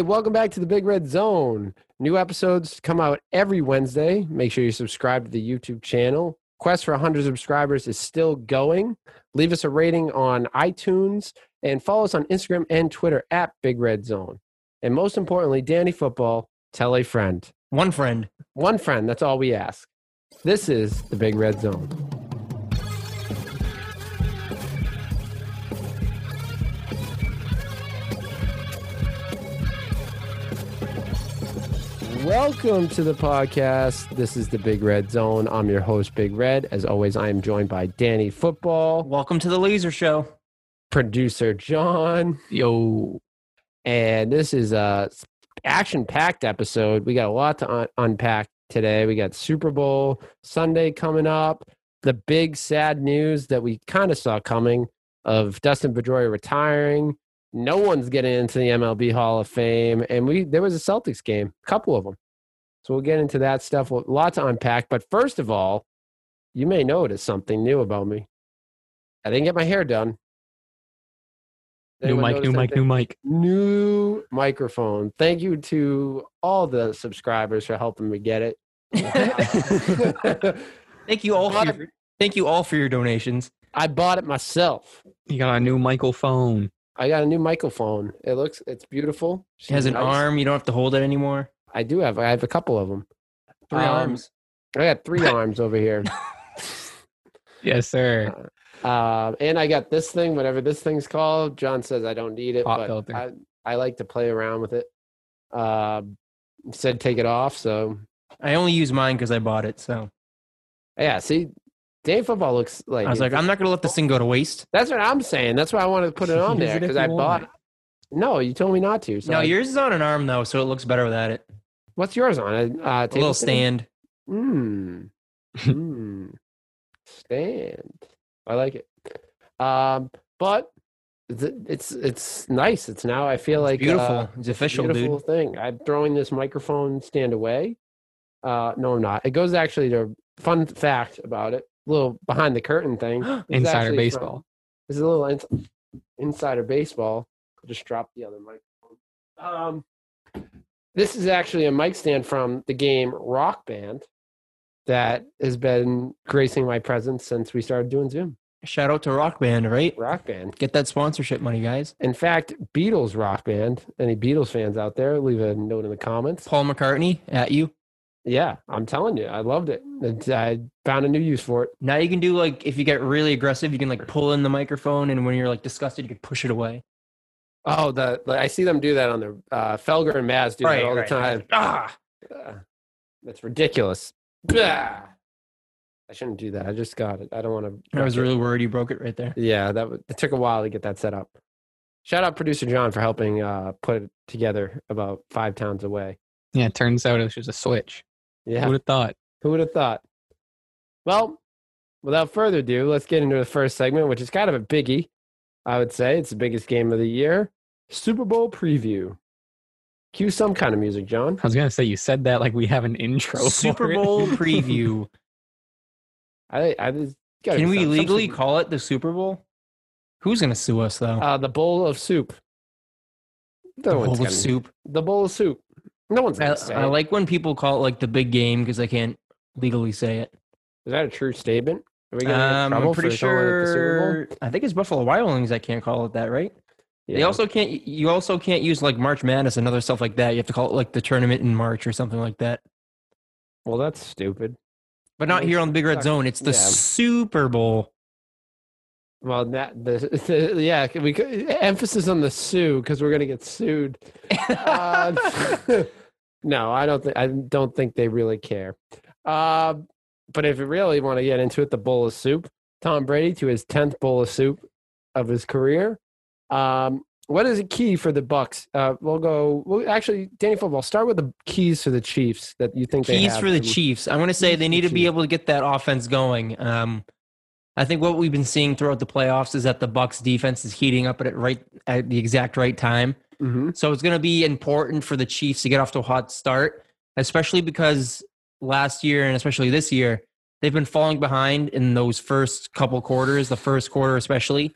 Hey, welcome back to the Big Red Zone. New episodes come out every Wednesday. Make sure you subscribe to the YouTube channel. Quest for 100 subscribers is still going. Leave us a rating on iTunes and follow us on Instagram and Twitter at Big Red Zone. And most importantly, Danny Football, tell a friend. One friend. One friend, that's all we ask. This is the Big Red Zone. Welcome to the podcast. This is the Big Red Zone. I'm your host, Big Red. As always, I am joined by Danny Football, Welcome to the Laser Show. producer John, Yo, and this is a action-packed episode. We got a lot to un- unpack today. We got Super Bowl Sunday coming up. The big sad news that we kind of saw coming of Dustin Pedroia retiring. No one's getting into the MLB Hall of Fame, and we there was a Celtics game, a couple of them. So we'll get into that stuff. A lot to unpack. But first of all, you may notice something new about me. I didn't get my hair done. new mic, new mic, new mic. new microphone. Thank you to all the subscribers for helping me get it. Thank you all for your, thank you all for your donations. I bought it myself. You got a new microphone. I got a new microphone. It looks, it's beautiful. It has an nice. arm. You don't have to hold it anymore. I do have. I have a couple of them. Three Um, arms. I got three arms over here. Yes, sir. Uh, and I got this thing, whatever this thing's called. John says I don't need it, Pop but filter. I, I like to play around with it. Uh, said take it off, so I only use mine because I bought it. So yeah. See, Dave football looks like I was like, I'm not gonna let this thing go to waste. That's what I'm saying. That's why I wanted to put it on there because I bought. No, you told me not to. So no, I- yours is on an arm though, so it looks better without it. what's yours on? A uh, A little stand. Hmm. Hmm. Stand. I like it. Um, but it's it's nice. It's now. I feel It's like beautiful. uh, It's a official, beautiful dude. thing. I'm throwing this microphone stand away. Uh, no, I'm not. It goes actually to fun fact about it. Little behind the curtain thing. Insider actually from- baseball. This is a little ins- insider baseball. I'll just drop the other microphone. Um, this is actually a mic stand from the game Rock Band that has been gracing my presence since we started doing Zoom. Shout out to Rock Band, right? Rock Band. Get that sponsorship money, guys. In fact, Beatles Rock Band. Any Beatles fans out there, leave a note in the comments. Paul McCartney at you. Yeah, I'm telling you, I loved it. It's, I found a new use for it. Now you can do like if you get really aggressive, you can like pull in the microphone, and when you're like disgusted, you can push it away. Oh, the, the I see them do that on the uh, Felger and Maz do that all the time. Ah, Uh, that's ridiculous. Blah. I shouldn't do that. I just got it. I don't want to. I was really worried you broke it right there. Yeah, that w- it took a while to get that set up. Shout out producer John for helping uh, put it together about five towns away. Yeah, it turns out it was just a switch. Yeah, Who would have thought? who would have thought? Well, without further ado, let's get into the first segment, which is kind of a biggie. I would say it's the biggest game of the year. Super Bowl preview. Cue some kind of music, John. I was gonna say you said that like we have an intro. Super for it. Bowl preview. I, I there's Can we some- some legally Super- call it the Super Bowl? Who's gonna sue us though? uh, the bowl of soup? the No one's bowl of gonna- soup. The bowl of soup. No one's I. I like when people call it like the big game because they can't legally say it. Is that a true statement? Are we Um, trouble I'm pretty for calling it the Super sure. I think it's Buffalo Wild Wings that can't call it that, right? Bowl? They also can't. You also can't use like March Madness and other stuff like that. You have to call it like the tournament in March or something like that. Well, that's stupid. But not here on the Big Red Zone. It's the Yeah. Super Bowl. Well, that the, the yeah, we emphasis on the sue because we're gonna get sued. Uh, no, I don't think I don't think they really care. Uh, but if you really want to get into it, the bowl of soup, Tom Brady to his tenth bowl of soup of his career. Um, what is a key for the Bucks? Uh, we'll go. Well, actually, Danny Football. Start with the keys for the Chiefs that you think Keys for the Chiefs. I'm going to say they need the to be able to get that offense going. Um, I think what we've been seeing throughout the playoffs is that the Bucks defense is heating up at it right at the exact right time. Mhm. So it's going to be important for the Chiefs to get off to a hot start, especially because last year and especially this year they've been falling behind in those first couple quarters, the first quarter especially.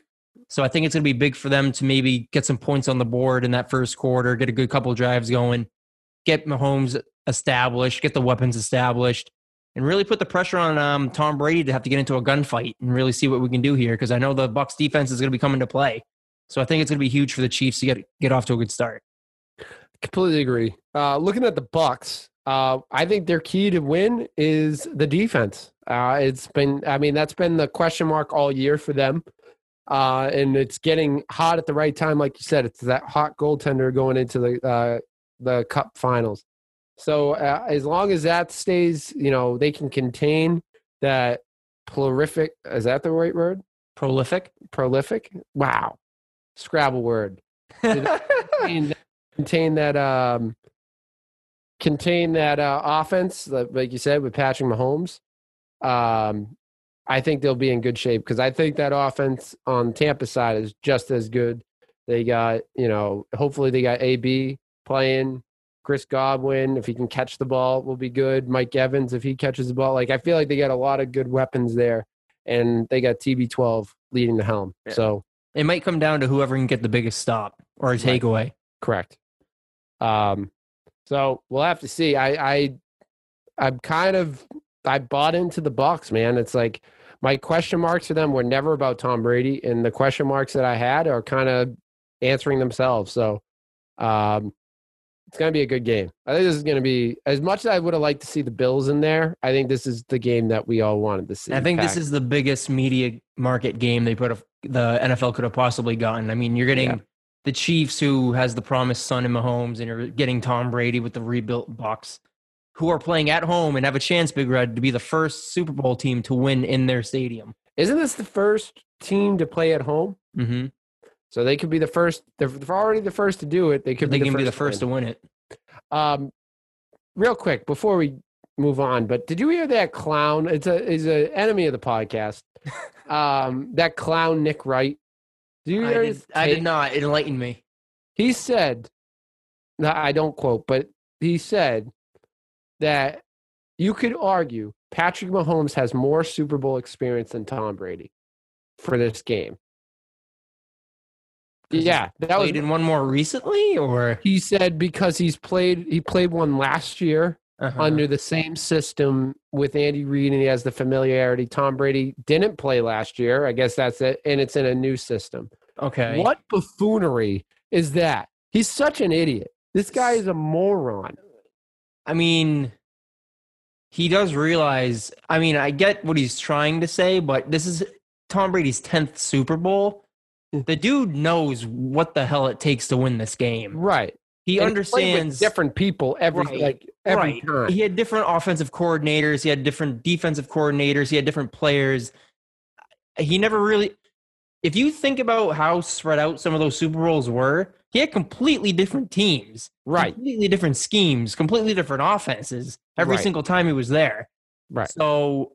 So I think it's going to be big for them to maybe get some points on the board in that first quarter, get a good couple drives going, get Mahomes established, get the weapons established, and really put the pressure on um, Tom Brady to have to get into a gunfight and really see what we can do here. Because I know the Bucks defense is going to be coming to play. So I think it's going to be huge for the Chiefs to get get off to a good start. Completely agree. Uh, looking at the Bucks, uh, I think their key to win is the defense. Uh, it's been, I mean, that's been the question mark all year for them. Uh, and it's getting hot at the right time, like you said. It's that hot goaltender going into the uh, the Cup Finals. So uh, as long as that stays, you know, they can contain that prolific. Is that the right word? Prolific. Prolific. Wow, Scrabble word. contain, contain that um, contain that uh, offense, like like you said, with Patrick Mahomes. Um, I think they'll be in good shape because I think that offense on Tampa side is just as good. They got, you know, hopefully they got AB playing. Chris Godwin, if he can catch the ball, will be good. Mike Evans, if he catches the ball. Like, I feel like they got a lot of good weapons there. And they got TB12 leading the helm. Yeah. So, It might come down to whoever can get the biggest stop or a Right. takeaway. correct. Um, so we'll have to see. I, I, I'm kind of, I bought into the Bucks, man. It's like my question marks for them were never about Tom Brady, and the question marks that I had are kind of answering themselves. So, um, it's going to be a good game. I think this is going to be as much as I would have liked to see the Bills in there. I think this is the game that we all wanted to see. I think this is the biggest media market game they put have, the NFL could have possibly gotten. I mean, you're getting Yeah. the Chiefs, who has the promised son in Mahomes, and you're getting Tom Brady with the rebuilt Bucks, who are playing at home and have a chance, Big Red, to be the first Super Bowl team to win in their stadium. Isn't this the first team to play at home? Mm-hmm. So they could be the first. They're, already the first to do it. They could They be the first be the to win. to win it. Um, real quick before we move on, but did you hear that clown? It's a is an enemy of the podcast. um, that clown Nick Wright. Do you I hear did, I did not. It enlightened me. He said, no, I don't quote, but he said that you could argue Patrick Mahomes has more Super Bowl experience than Tom Brady for this game. Yeah, that was in one more recently, or he said because he's played he played one last year Uh-huh. under the same system with Andy Reid and he has the familiarity. Tom Brady didn't play last year. I guess that's it. And it's in a new system. okay. What buffoonery is that? He's such an idiot. This guy is a moron. I mean, he does realize. I mean, I get what he's trying to say, but this is Tom Brady's tenth Super Bowl. The dude knows what the hell it takes to win this game. Right. He And understands different people every Right, like every right. time. He had different offensive coordinators. He had different defensive coordinators. He had different players. He never really. If you think about how spread out some of those Super Bowls were, he had completely different teams, Right. completely different schemes, completely different offenses every Right. single time he was there. Right. So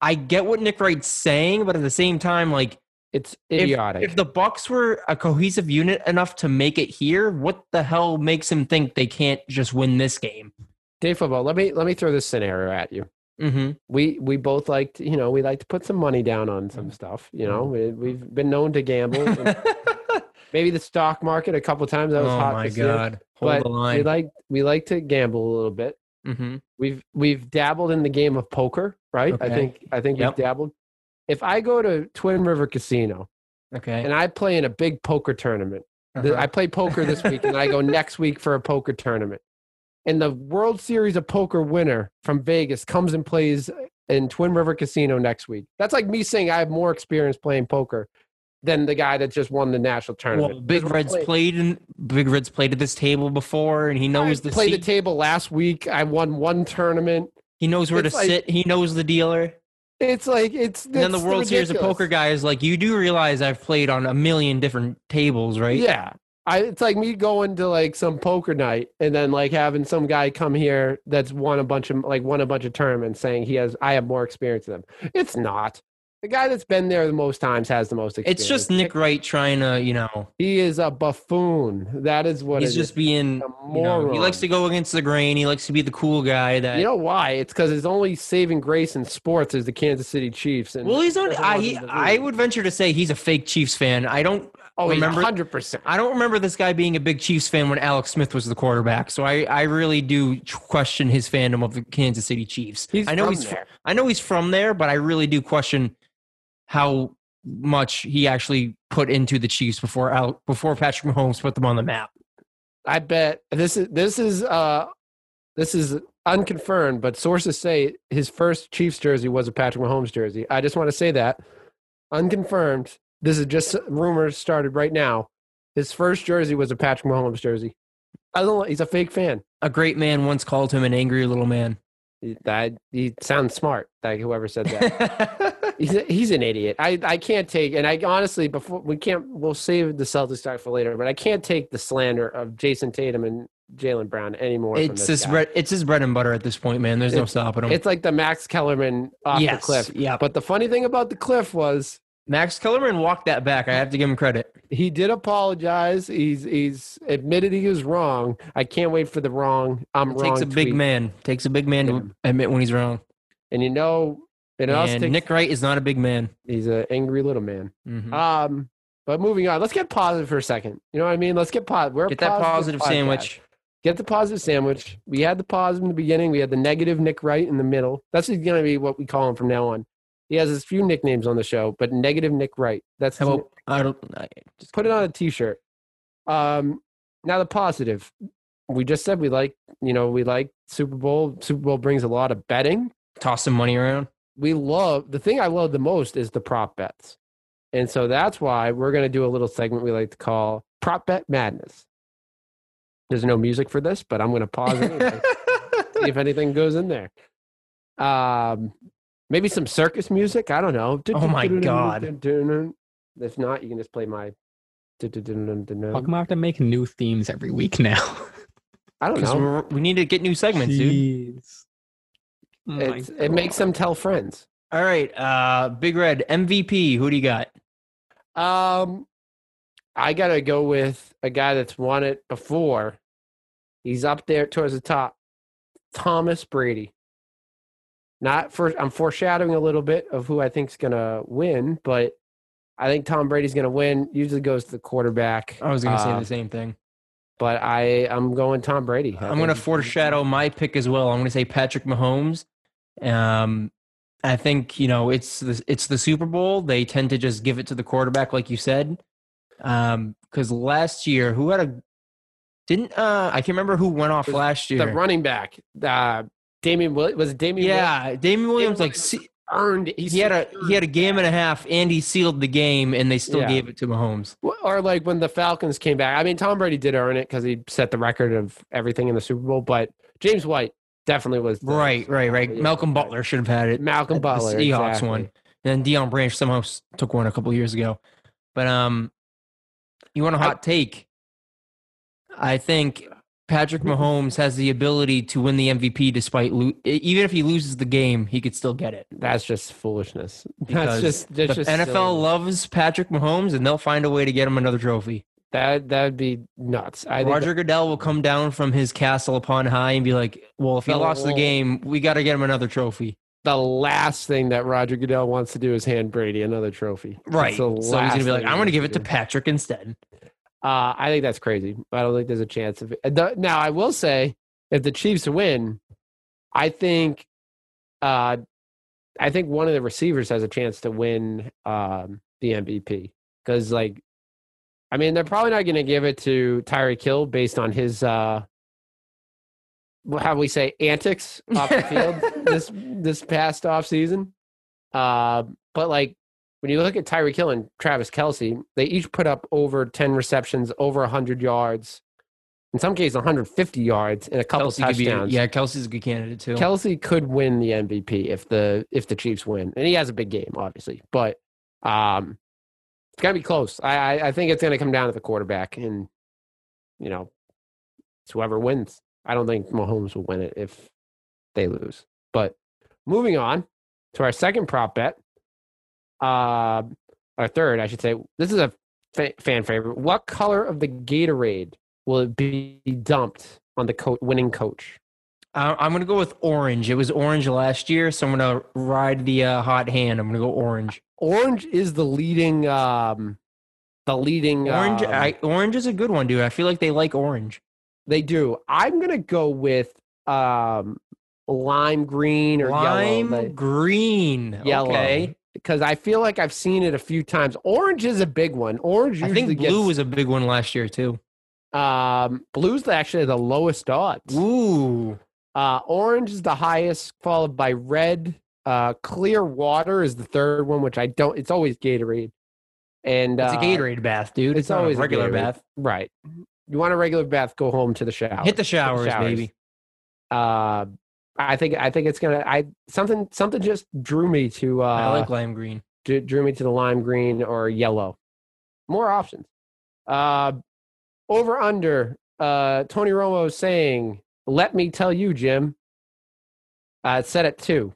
I get what Nick Wright's saying, but at the same time, like It's idiotic. if the Bucks were a cohesive unit enough to make it here, what the hell makes him think they can't just win this game? Dave football, let me let me throw this scenario at you. Mm-hmm. we we both like to, you know we like to put some money down on some stuff you know we, we've been known to gamble maybe the stock market a couple times that was oh hot my this year, god! Hold but the we like we like to gamble a little bit mm-hmm. we've we've dabbled in the game of poker right i think i think Yep. we've dabbled if i go to twin river casino Okay. and i play in a big poker tournament Uh-huh. i play poker this week and i go next week for a poker tournament and the world series of poker winner from vegas comes and plays in twin river casino next week that's like me saying i have more experience playing poker than the guy that just won the national tournament well, Big Red's playing- played in Big Red's played at this table before, and he knows I the played the table last week i won one tournament he knows where to like- sit. He knows the dealer. It's like it's And then the World Series of. Poker guy is like, you do realize I've played on a million different tables, right? Yeah. I, it's like me going to like some poker night and then like having some guy come here that's won a bunch of like won a bunch of tournaments saying he has I have more experience than him. It's not. The guy that's been there the most times has the most experience. It's just Nick Wright trying to, you know, He is a buffoon. That is what he's it just is. being, you know, he likes to go against the grain. He likes to be the cool guy that. You know why? It's because his only saving grace in sports is the Kansas City Chiefs. And well, he's not. I he, I would venture to say he's a fake Chiefs fan. I don't. Oh, remember- hundred percent. I don't remember this guy being a big Chiefs fan when Alex Smith was the quarterback. So I, I really do question his fandom of the Kansas City Chiefs. He's I know he's there. I know he's from there, but I really do question how much he actually put into the Chiefs before Al, before Patrick Mahomes put them on the map. I bet this is this is uh this is unconfirmed, but sources say his first Chiefs jersey was a Patrick Mahomes jersey. I just want to say that unconfirmed. This is just rumors started right now. His first jersey was a Patrick Mahomes jersey. I don't. know, He's a fake fan. A great man once called him an angry little man. That, he sounds smart. Like whoever said that. he's a, he's an idiot. I I can't take and I honestly before we can't we'll save the Celtics talk for later, but I can't take the slander of Jayson Tatum and Jaylen Brown anymore. it's this his guy. bread. It's his bread and butter at this point, man. There's no stopping him. It's like the Max Kellerman off yes, the cliff. Yeah, But the funny thing about the cliff was Max Kellerman walked that back. I have to give him credit. he did apologize. He's he's admitted he was wrong. I can't wait for the wrong. I'm It wrong. takes a big man. Takes a big man Yeah. to admit when he's wrong. And you know, And takes, Nick Wright is not a big man. he's an angry little man. Mhm. Um, but moving on, let's get positive for a second. You know what I mean? Let's get positive. We're Get that positive podcast. sandwich. Get the positive sandwich. We had the positive in the beginning. We had the negative Nick Wright in the middle. That's going to be what we call him from now on. He has his few nicknames on the show, but negative Nick Wright. That's How about I don't I just put it on a t-shirt um now the positive we just said we like you know we like super bowl super bowl brings a lot of betting toss some money around. We love the thing i love the most is the prop bets and so that's why we're going to do a little segment we like to call prop bet madness there's no music for this but i'm going to pause it and see if anything goes in there um maybe some circus music i don't know Oh my God. if not you can just play my How come I have to make new themes every week now? I don't know. we're- need to get new segments, dude. Jeez. Oh my It's, it makes them tell friends. All right, uh, Big Red MVP. Who do you got? Um, I gotta go with a guy that's won it before. He's up there towards the top. Thomas Brady. Not for I'm foreshadowing a little bit of who I think's gonna win, but I think Tom Brady's gonna win. Usually goes to the quarterback. I was going to say Uh, the same thing. but I I'm going Tom Brady. I I'm going to foreshadow my pick as well. I'm going to say Patrick Mahomes. Um, I think you know it's the it's the Super Bowl. They tend to just give it to the quarterback, like you said. Um, because last year, who had a didn't uh I can't remember who went off last year. the running back. Uh, Damien Will- was it Damien? Yeah, Williams like Williams se- earned. he had a he had a game and a half, and he sealed the game, and they still Yeah. gave it to Mahomes. Or like when the Falcons came back. I mean, Tom Brady did earn it because he set the record of everything in the Super Bowl. But James White definitely was the- Right, right, right. Yeah. Malcolm Butler should have had it. Malcolm The Butler. Seahawks exactly. one. And then Deion Branch somehow took one a couple years ago. But um, you want a hot take? I think Patrick Mahomes has the ability to win the MVP despite lo- even if he loses the game, he could still get it. That's just foolishness. Because That's just that's the just NFL silly. loves Patrick Mahomes, and they'll find a way to get him another trophy. That. That'd be nuts. I think Roger Goodell will come down from his castle upon high and be like, "Well, if he The lost the game, we got to get him another trophy." the last thing that Roger Goodell wants to do is hand Brady another trophy. Right. So he's gonna be like, "I'm gonna give it to. Patrick instead." Uh, I think that's crazy. I don't think there's a chance of it. Now, I will say, if the Chiefs win, I think, uh, I think one of the receivers has a chance to win um, the MVP because, like, I mean, they're probably not going to give it to Tyreek Hill based on his, uh, wh- how we say, antics off the field this this past off season. Uh, but like when you look at Tyreek Hill and Travis Kelce, they each put up over 10 receptions, over 100 yards, in some cases 150 yards, and a couple Kelce could be, touchdowns. yeah, Kelce's a good candidate too. Kelce could win the MVP if the if the Chiefs win, and he has a big game, obviously. But um, it's gonna be close. I I, I think it's gonna come down to the quarterback, and you know, whoever wins. I don't think Mahomes will win it if they lose. But moving on to our second prop bet, uh, or third, I should say. This is a fa- fan favorite. What color of the Gatorade will it be dumped on the co- winning coach? Uh, I'm gonna go with orange. It was orange last year, so I'm gonna ride the uh, hot hand. I'm gonna go orange. Orange is the leading, um, the leading Orange, um, I, orange is a good one, dude. I feel like they like orange. They do. I'm gonna go with um, lime green or Lime yellow. green. Yellow. Okay. Because I feel like I've seen it a few times. Orange is a big one. Orange I think blue gets, was a big one last year too. um, blue's actually the lowest odds. Ooh. Uh, orange is the highest, followed by red. Uh, clear water is the third one, which I don't. It's always Gatorade, and It's uh, a Gatorade bath, dude. it's It's, always regular Gatorade. bath. Right. You want a regular bath? Go home to the shower. Hit the showers, showers. baby. Uh, I think I think it's gonna. I something something just drew me to. Uh, I like lime green. drew, drew me to the lime green or yellow. More options. Uh, over under. Uh, Tony Romo saying, "Let me tell you, Jim." Uh, it's set at two.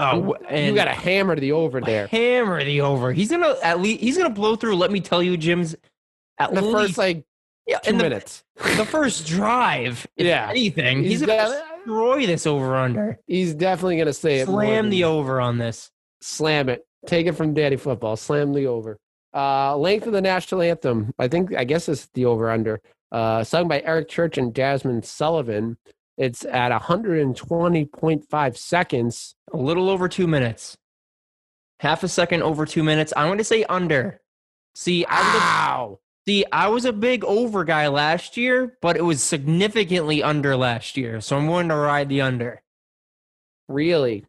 Oh, you got to hammer the over there. hammer the over. He's gonna at least he's gonna blow through. Let me tell you, Jim's at The least first like yeah, two in the, minutes. the first drive. If Yeah. anything, he's, He's gonna destroy this over under. He's definitely gonna say it. Slam the over on this. slam it. Take it from Daddy Football. Slam the over. Uh, length of the national anthem. I think. I guess it's the over under. Uh, sung by Eric Church and Jazmine Sullivan. It's at 120.5 seconds. A little over two minutes. Half a second over two minutes. I'm going to say under. See, I was a, see, I was a big over guy last year, but it was significantly under last year. So I'm going to ride the under. Really?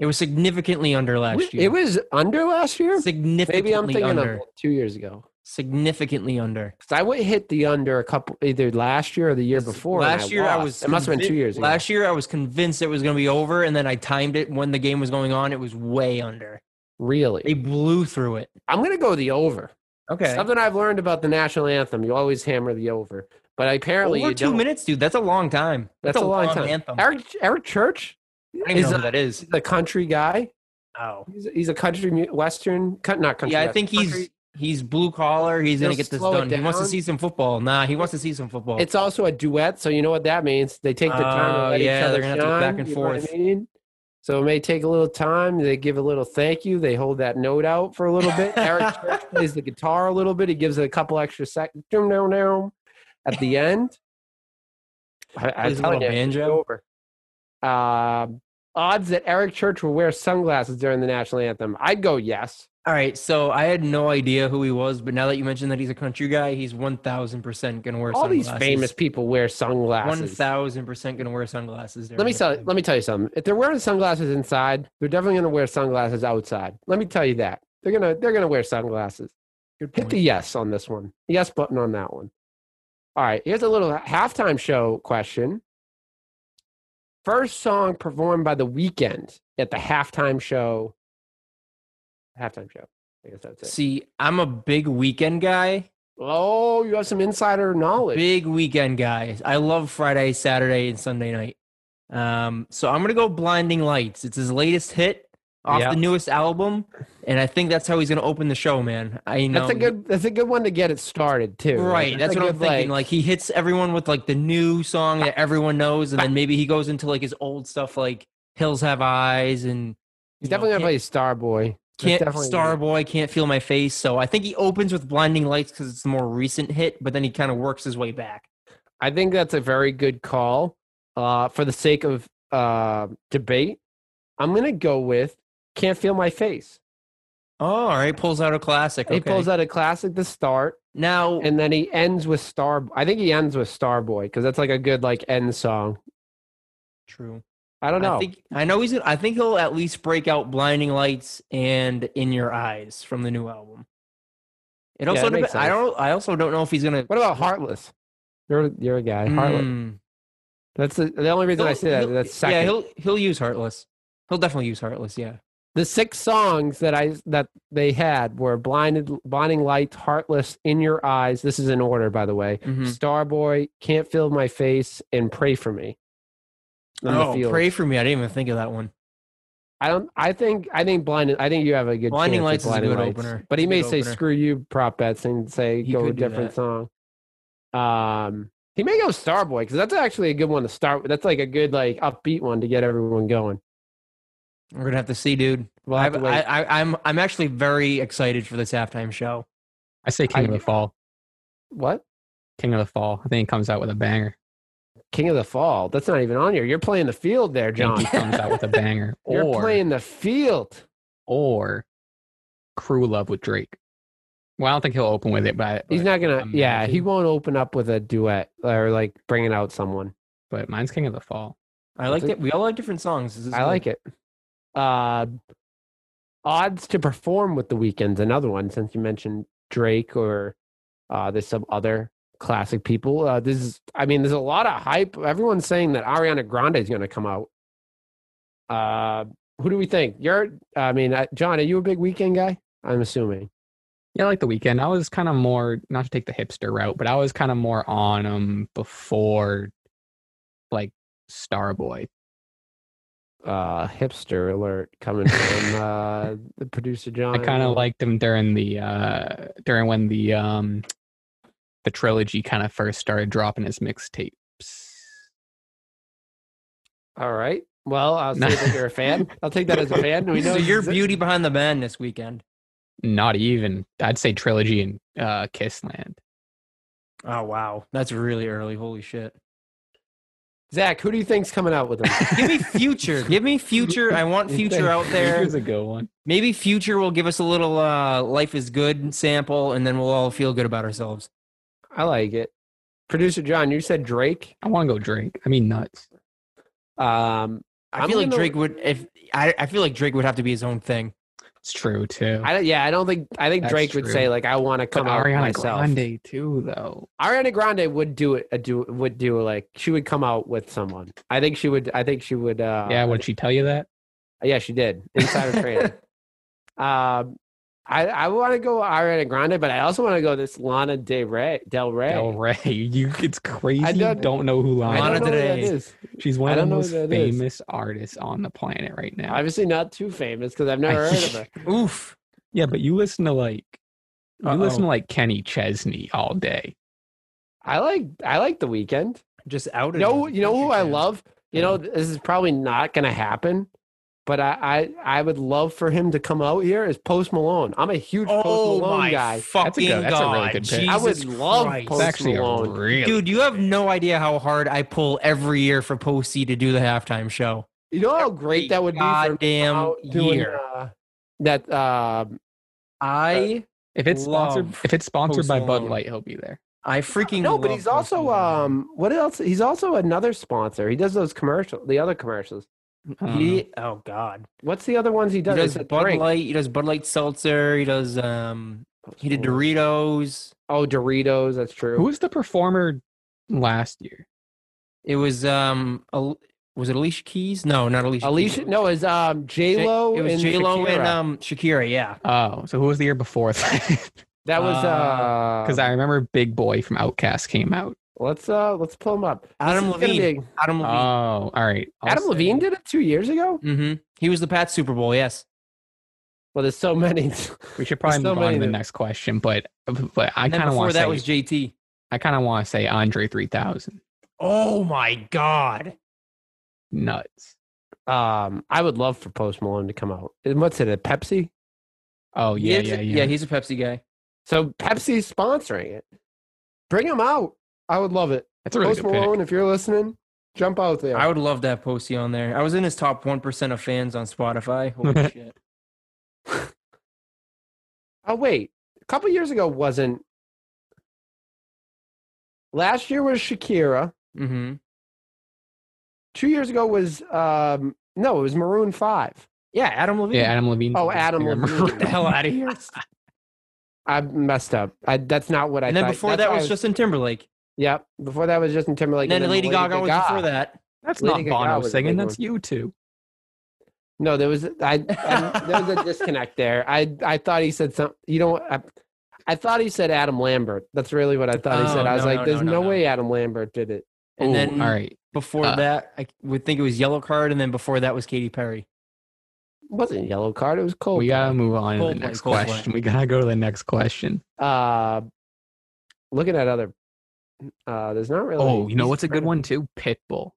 It was significantly under last year. It was under last year? significantly Maybe I'm thinking under. of two years ago. Significantly under. 'Cause I would hit the under a couple, either last year or the year before. Last year I was It must have been two years ago. Last year I was convinced it was going to be over, and then I timed it when the game was going on. It was way under. Really? They blew through it. I'm going to go the over. Okay, Something I've learned about the national anthem, you always hammer the over. But apparently over you 2 don't. minutes, dude. That's a long time. That's, a long, time. Anthem. Eric, Eric Church I is know a- that is. the country guy. Oh, He's, he's a country western, cut not country. yeah. I western, think he's country- he's blue collar. He's going to get this done. He wants to see some football. Nah, he wants to see some football. It's also a duet, so you know what that means. They take the time to Oh, let yeah, each other they're gonna have to back and what I forth. mean? So it may take a little time. They give a little thank you. They hold that note out for a little bit. Eric Church plays the guitar a little bit. He gives it a couple extra seconds at the end. I, I tell you, banjo. over. Um, odds that Eric Church will wear sunglasses during the national anthem. I'd go yes. All right, so I had no idea who he was, but now that you mentioned that he's a country guy, he's one thousand percent gonna wear All these famous people wear sunglasses. thousand percent gonna wear sunglasses. Let me tell let me tell you something. If they're wearing sunglasses inside, they're definitely to wear sunglasses outside. Let me tell you that. They're to they're to wear sunglasses. Good Hit the yes on this one. Yes button on that one. All right, here's a little halftime show question. First song performed by the Weeknd at the halftime show. Halftime show. I guess that's it. See, I'm a big Weeknd guy. Oh, you have some insider knowledge. Big weekend guy. I love Friday, Saturday, and Sunday night. Um, so I'm gonna go Blinding Lights. It's his latest hit off Yep. the newest album, and I think that's how he's gonna open the show, man. I know That's a good. That's a good one to get it started too. Like, Right, that's, a what I'm good, thinking. Like, he hits everyone with like the new song that everyone knows, and then maybe he goes into like his old stuff, like "Hills Have Eyes" and he's you know, definitely gonna play Starboy. That's Can't Starboy can't feel my face. So I think he opens with Blinding Lights because it's the more recent hit, but then he kind of works his way back. I think that's a very good call. Uh, for the sake of uh, debate, I'm gonna go with "Can't Feel My Face." Oh, all right, pulls out a classic. He pulls out a classic to start, now, and then he ends with Star. I think he ends with Starboy because that's like a good like end song. true. I don't know. I think I know he's. I think he'll at least break out "Blinding Lights" and "In Your Eyes" from the new album. It also. that makes dep- I don't. I also don't know if he's gonna. what about Heartless? You're you're a guy. Heartless. Mm. That's the, the only reason I He'll- say that. That's second. Yeah, he'll he'll use Heartless. He'll definitely use Heartless. Yeah. the six songs that I that they had were blinded, blinding lights, heartless, in your eyes. This is in order, by the way. Mhm. Starboy, can't feel my face, and pray for me. On the Oh, field. pray for me! I didn't even think of that one. I don't. I think. I think blinding. I think you have a good. Blinding chance Lights is a Blinding good Lights. opener. But he It's may say opener. screw you prop bets and say He go a different song. Um, he may go Starboy because that's actually a good one to start. with. That's like a good like upbeat one to get everyone going. We're gonna have to see, dude. We'll I, I, I, I'm I'm actually very excited for this halftime show. I say King of the Fall. what? King of the Fall. I think he comes out with a banger. King of the Fall. That's not even on here. You're playing the field there, John. he comes out with a banger. You're or playing the field. or Crew Love with Drake. Well, I don't think he'll open with it, but He's but- not gonna. Yeah, he won't open up with a duet or like bringing out someone. But mine's King of the Fall. I like it. We all like different songs. This is I good. like it. Uh, odds to perform with the weekends. Another one since you mentioned Drake or uh, there's some other classic people. Uh, this is. I mean, there's a lot of hype. Everyone's saying that Ariana Grande is going to come out. Uh, who do we think? You're. I mean, uh, John, are you a big Weeknd guy? I'm assuming. Yeah, I like the Weeknd. I was kind of more not to take the hipster route, but I was kind of more on him before like Starboy. Uh, hipster alert coming from uh, the producer John. I kind of liked him during the uh during when the um the trilogy kind of first started dropping his mixtapes. All right. Well, I'll say that you're a fan. I'll take that as a fan. We know So you're this- beauty behind the band this weekend. Not even. I'd say trilogy and uh Kissland. Oh wow, that's really early. Holy shit! Zach, who do you think's coming out with him? Give me future. Give me future. I want future out there. Here's a good one. Maybe future will give us a little uh, "Life Is Good" sample, and then we'll all feel good about ourselves. I like it. Producer John, you said Drake. I want to go Drake. I mean nuts. Um, I I'm feel like gonna- Drake would. If I, I feel like Drake would have to be his own thing. It's true too. I don't- yeah, I don't think I think That's Drake would true. say like I want to but come out Ariana myself. Grande too, though. Ariana Grande would do it. A do would do like she would come out with someone. I think she would. I think she would. Uh, yeah, would she tell you that? yeah, she did. Insider trading. Um, I I want to go Ariana Grande, but I also want to go this Lana Del Rey. Del Rey. Del Rey. You, it's crazy. I you don't- don't know who Lana. Lana know Del Rey. is. She's one of the most who that is. famous artists on the planet right now. Obviously not too famous because I've never heard of her. Oof. yeah, but you listen to like you Uh-oh. listen to like Kenny Chesney all day. I like I like the Weeknd. Just out. You know, you know who I love. You know, this is probably not going to happen, but I, I I would love for him to come out here as Post Malone. I'm a huge Oh Post Malone my guy. fucking good- that's a really god! good pick. Jesus I would love Christ. Post actually Malone. really Dude, you have no idea how hard I pull every year for Posty to do the halftime show. You know how great that would be for him to come Goddamn doing, year. uh, that um I if it's sponsored if it's sponsored Post by Bud Light, he'll be there. I freaking no, but he's Post also Malone. um what else? He's also another sponsor. He does those commercials, the other commercials. He, oh god, What's the other ones he does? he does? does It's a Bud drink. Light. He does Bud Light seltzer. He does um. He did Doritos. Oh, Doritos. That's true. Who was the performer last year? It was um. Al- Was it Alicia Keys? No, not Alicia. Alicia? Keys. No, it's um J Lo. It was J Lo and um Shakira. Yeah. Oh, so who was the year before that? That was uh Because I remember Big Boi from OutKast came out. Let's uh let's pull him up. Adam Levine. be- Adam Levine. Oh, all right. I'll Adam say- Levine did it two years ago. mm-hmm. He was the Pat Super Bowl. Yes. Well, there's so many. We should probably so move on to the that- next question, but but I kind of want to that say was JT. I kind of want to say Andre three thousand Oh my god. nuts. um, I would love for Post Malone to come out. And What's it? A Pepsi? Oh He yeah, yeah, yeah. Yeah, he's a Pepsi guy. So Pepsi's sponsoring it. Bring him out. I would love it. That's a really Post good pick. Malone, if you're listening, jump out there. I would love that Posty on there. I was in his top one percent of fans on Spotify. Holy shit. oh wait, a couple years ago wasn't. Last year was Shakira. Mm-hmm. Two years ago was um no, it was Maroon Five. Yeah, Adam Levine. Yeah, Adam Levine. Oh, Adam Levine. Get the hell out of here. I messed up. I, that's not what I. and then thought. before That's that why I was Justin Timberlake. Yep. Before that was Justin Timberlake. and then Lady Gaga was before that. That's Lady not Gaga Bono singing. big That's U2. No, there was I, I there was a disconnect there. I I thought he said something. You know, I, I thought he said Adam Lambert. That's really what I thought he Oh, said. I was no, like, no, "There's no, no, no, no. way Adam Lambert did it." And Ooh, then all right. before Uh, that, I would think it was Yellow Card, and then before that was Katy Perry. wasn't a yellow card. It was cold. we gotta move on to the next Coldplay. question. We gotta go to the next question. uh, looking at other. Uh, there's not really. Oh, you know what's a good one too? Pitbull.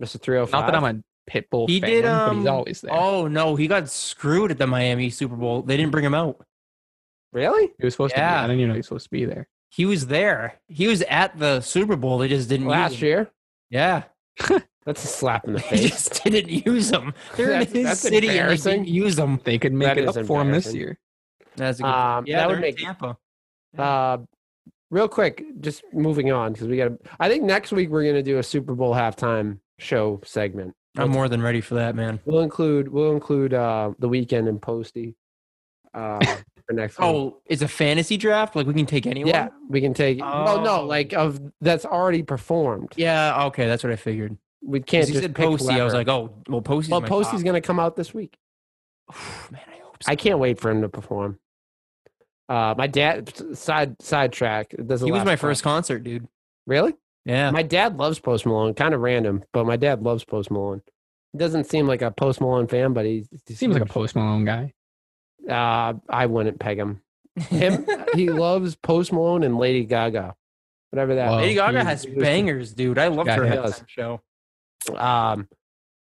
Mr. 305. Not that I'm a Pitbull He fan, did. but Um, he's always there. Oh no, he got screwed at the Miami Super Bowl. They didn't bring him out. Really? he was supposed to. Be, yeah. I didn't even know he was supposed to be there. He was there. He was at the Super Bowl. They just didn't use Last him. year? Yeah, That's a slap in the face. they just didn't use him. They're in That's- his that's city and they embarrassing. didn't use him. They could make That it is up for him this year. That's a good. Um, yeah, that would make in Tampa. Uh, real quick, just moving on because we got. to I think next week we're gonna do a Super Bowl halftime show segment. I'm more than ready for that, man. We'll include we'll include uh the Weeknd and posty. Uh, for next. week. Oh, it's a fantasy draft. Like we can take anyone. yeah, we can take. Well, no, Oh. like of that's already performed. Yeah. Okay, that's what I figured. We can't just said Posty. I was like, oh, well, Posty's well, Posty's top. gonna come out this week. Man, I hope so. I can't wait for him to perform. Uh, my dad side sidetrack. It doesn't he was my long. first concert, dude. Really? Yeah. My dad loves Post Malone. Kind of random, but my dad loves Post Malone. He doesn't seem like a Post Malone fan, but he, he Seems like a Post Malone guy. Uh, I wouldn't peg him. Him, he loves Post Malone and Lady Gaga, whatever that. Whoa. Lady Gaga he- has he bangers, dude. I loved Yeah, her he does. show. Um,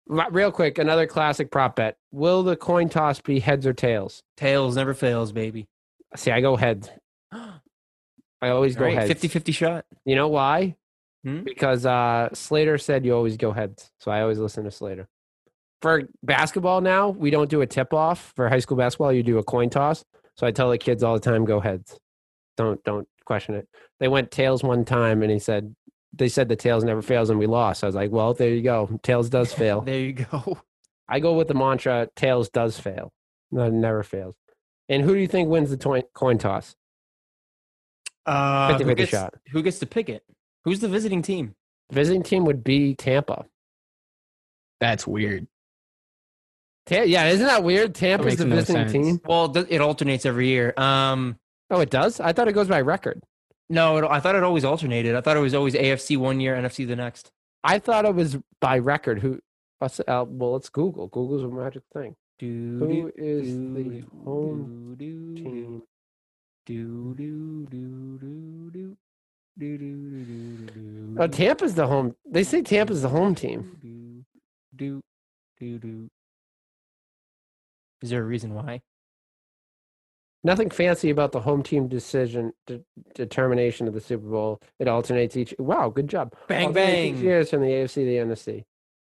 real quick, another classic prop bet: Will the coin toss be heads or tails? Tails never fails, baby. See, I go heads. I always go Right, heads. 50-50 shot. You know why? Hmm? Because uh, Slater said you always go heads, so I always listen to Slater. For basketball now, we don't do a tip off for high school basketball. You do a coin toss. So I tell the kids all the time, go heads. Don't don't question it. They went tails one time, and he said they said the tails never fails, and we lost. I was like, well, there you go. Tails does fail. There you go. I go with the mantra: tails does fail. No, it never fails. And who do you think wins the toin- coin toss? Uh, who, gets, shot. who gets to pick it? Who's the visiting team? The visiting team would be Tampa. That's weird. Ta- yeah, isn't that weird? Tampa's makes the no visiting sense. team. Well, th- it alternates every year. Um, Oh, it does. I thought it goes by record. no, it, I thought it always alternated. I thought it was always AFC one year, NFC the next. I thought it was by record. Who? What's, uh, well, let's Google. Google's a magic thing. Who is the home team? Oh, Tampa's the home. They say Tampa's the home team. Is there a reason why? Nothing fancy about the home team decision de- determination of the Super Bowl. It alternates each. Wow, good job! Bang alternates bang. Years from the AFC to the NFC.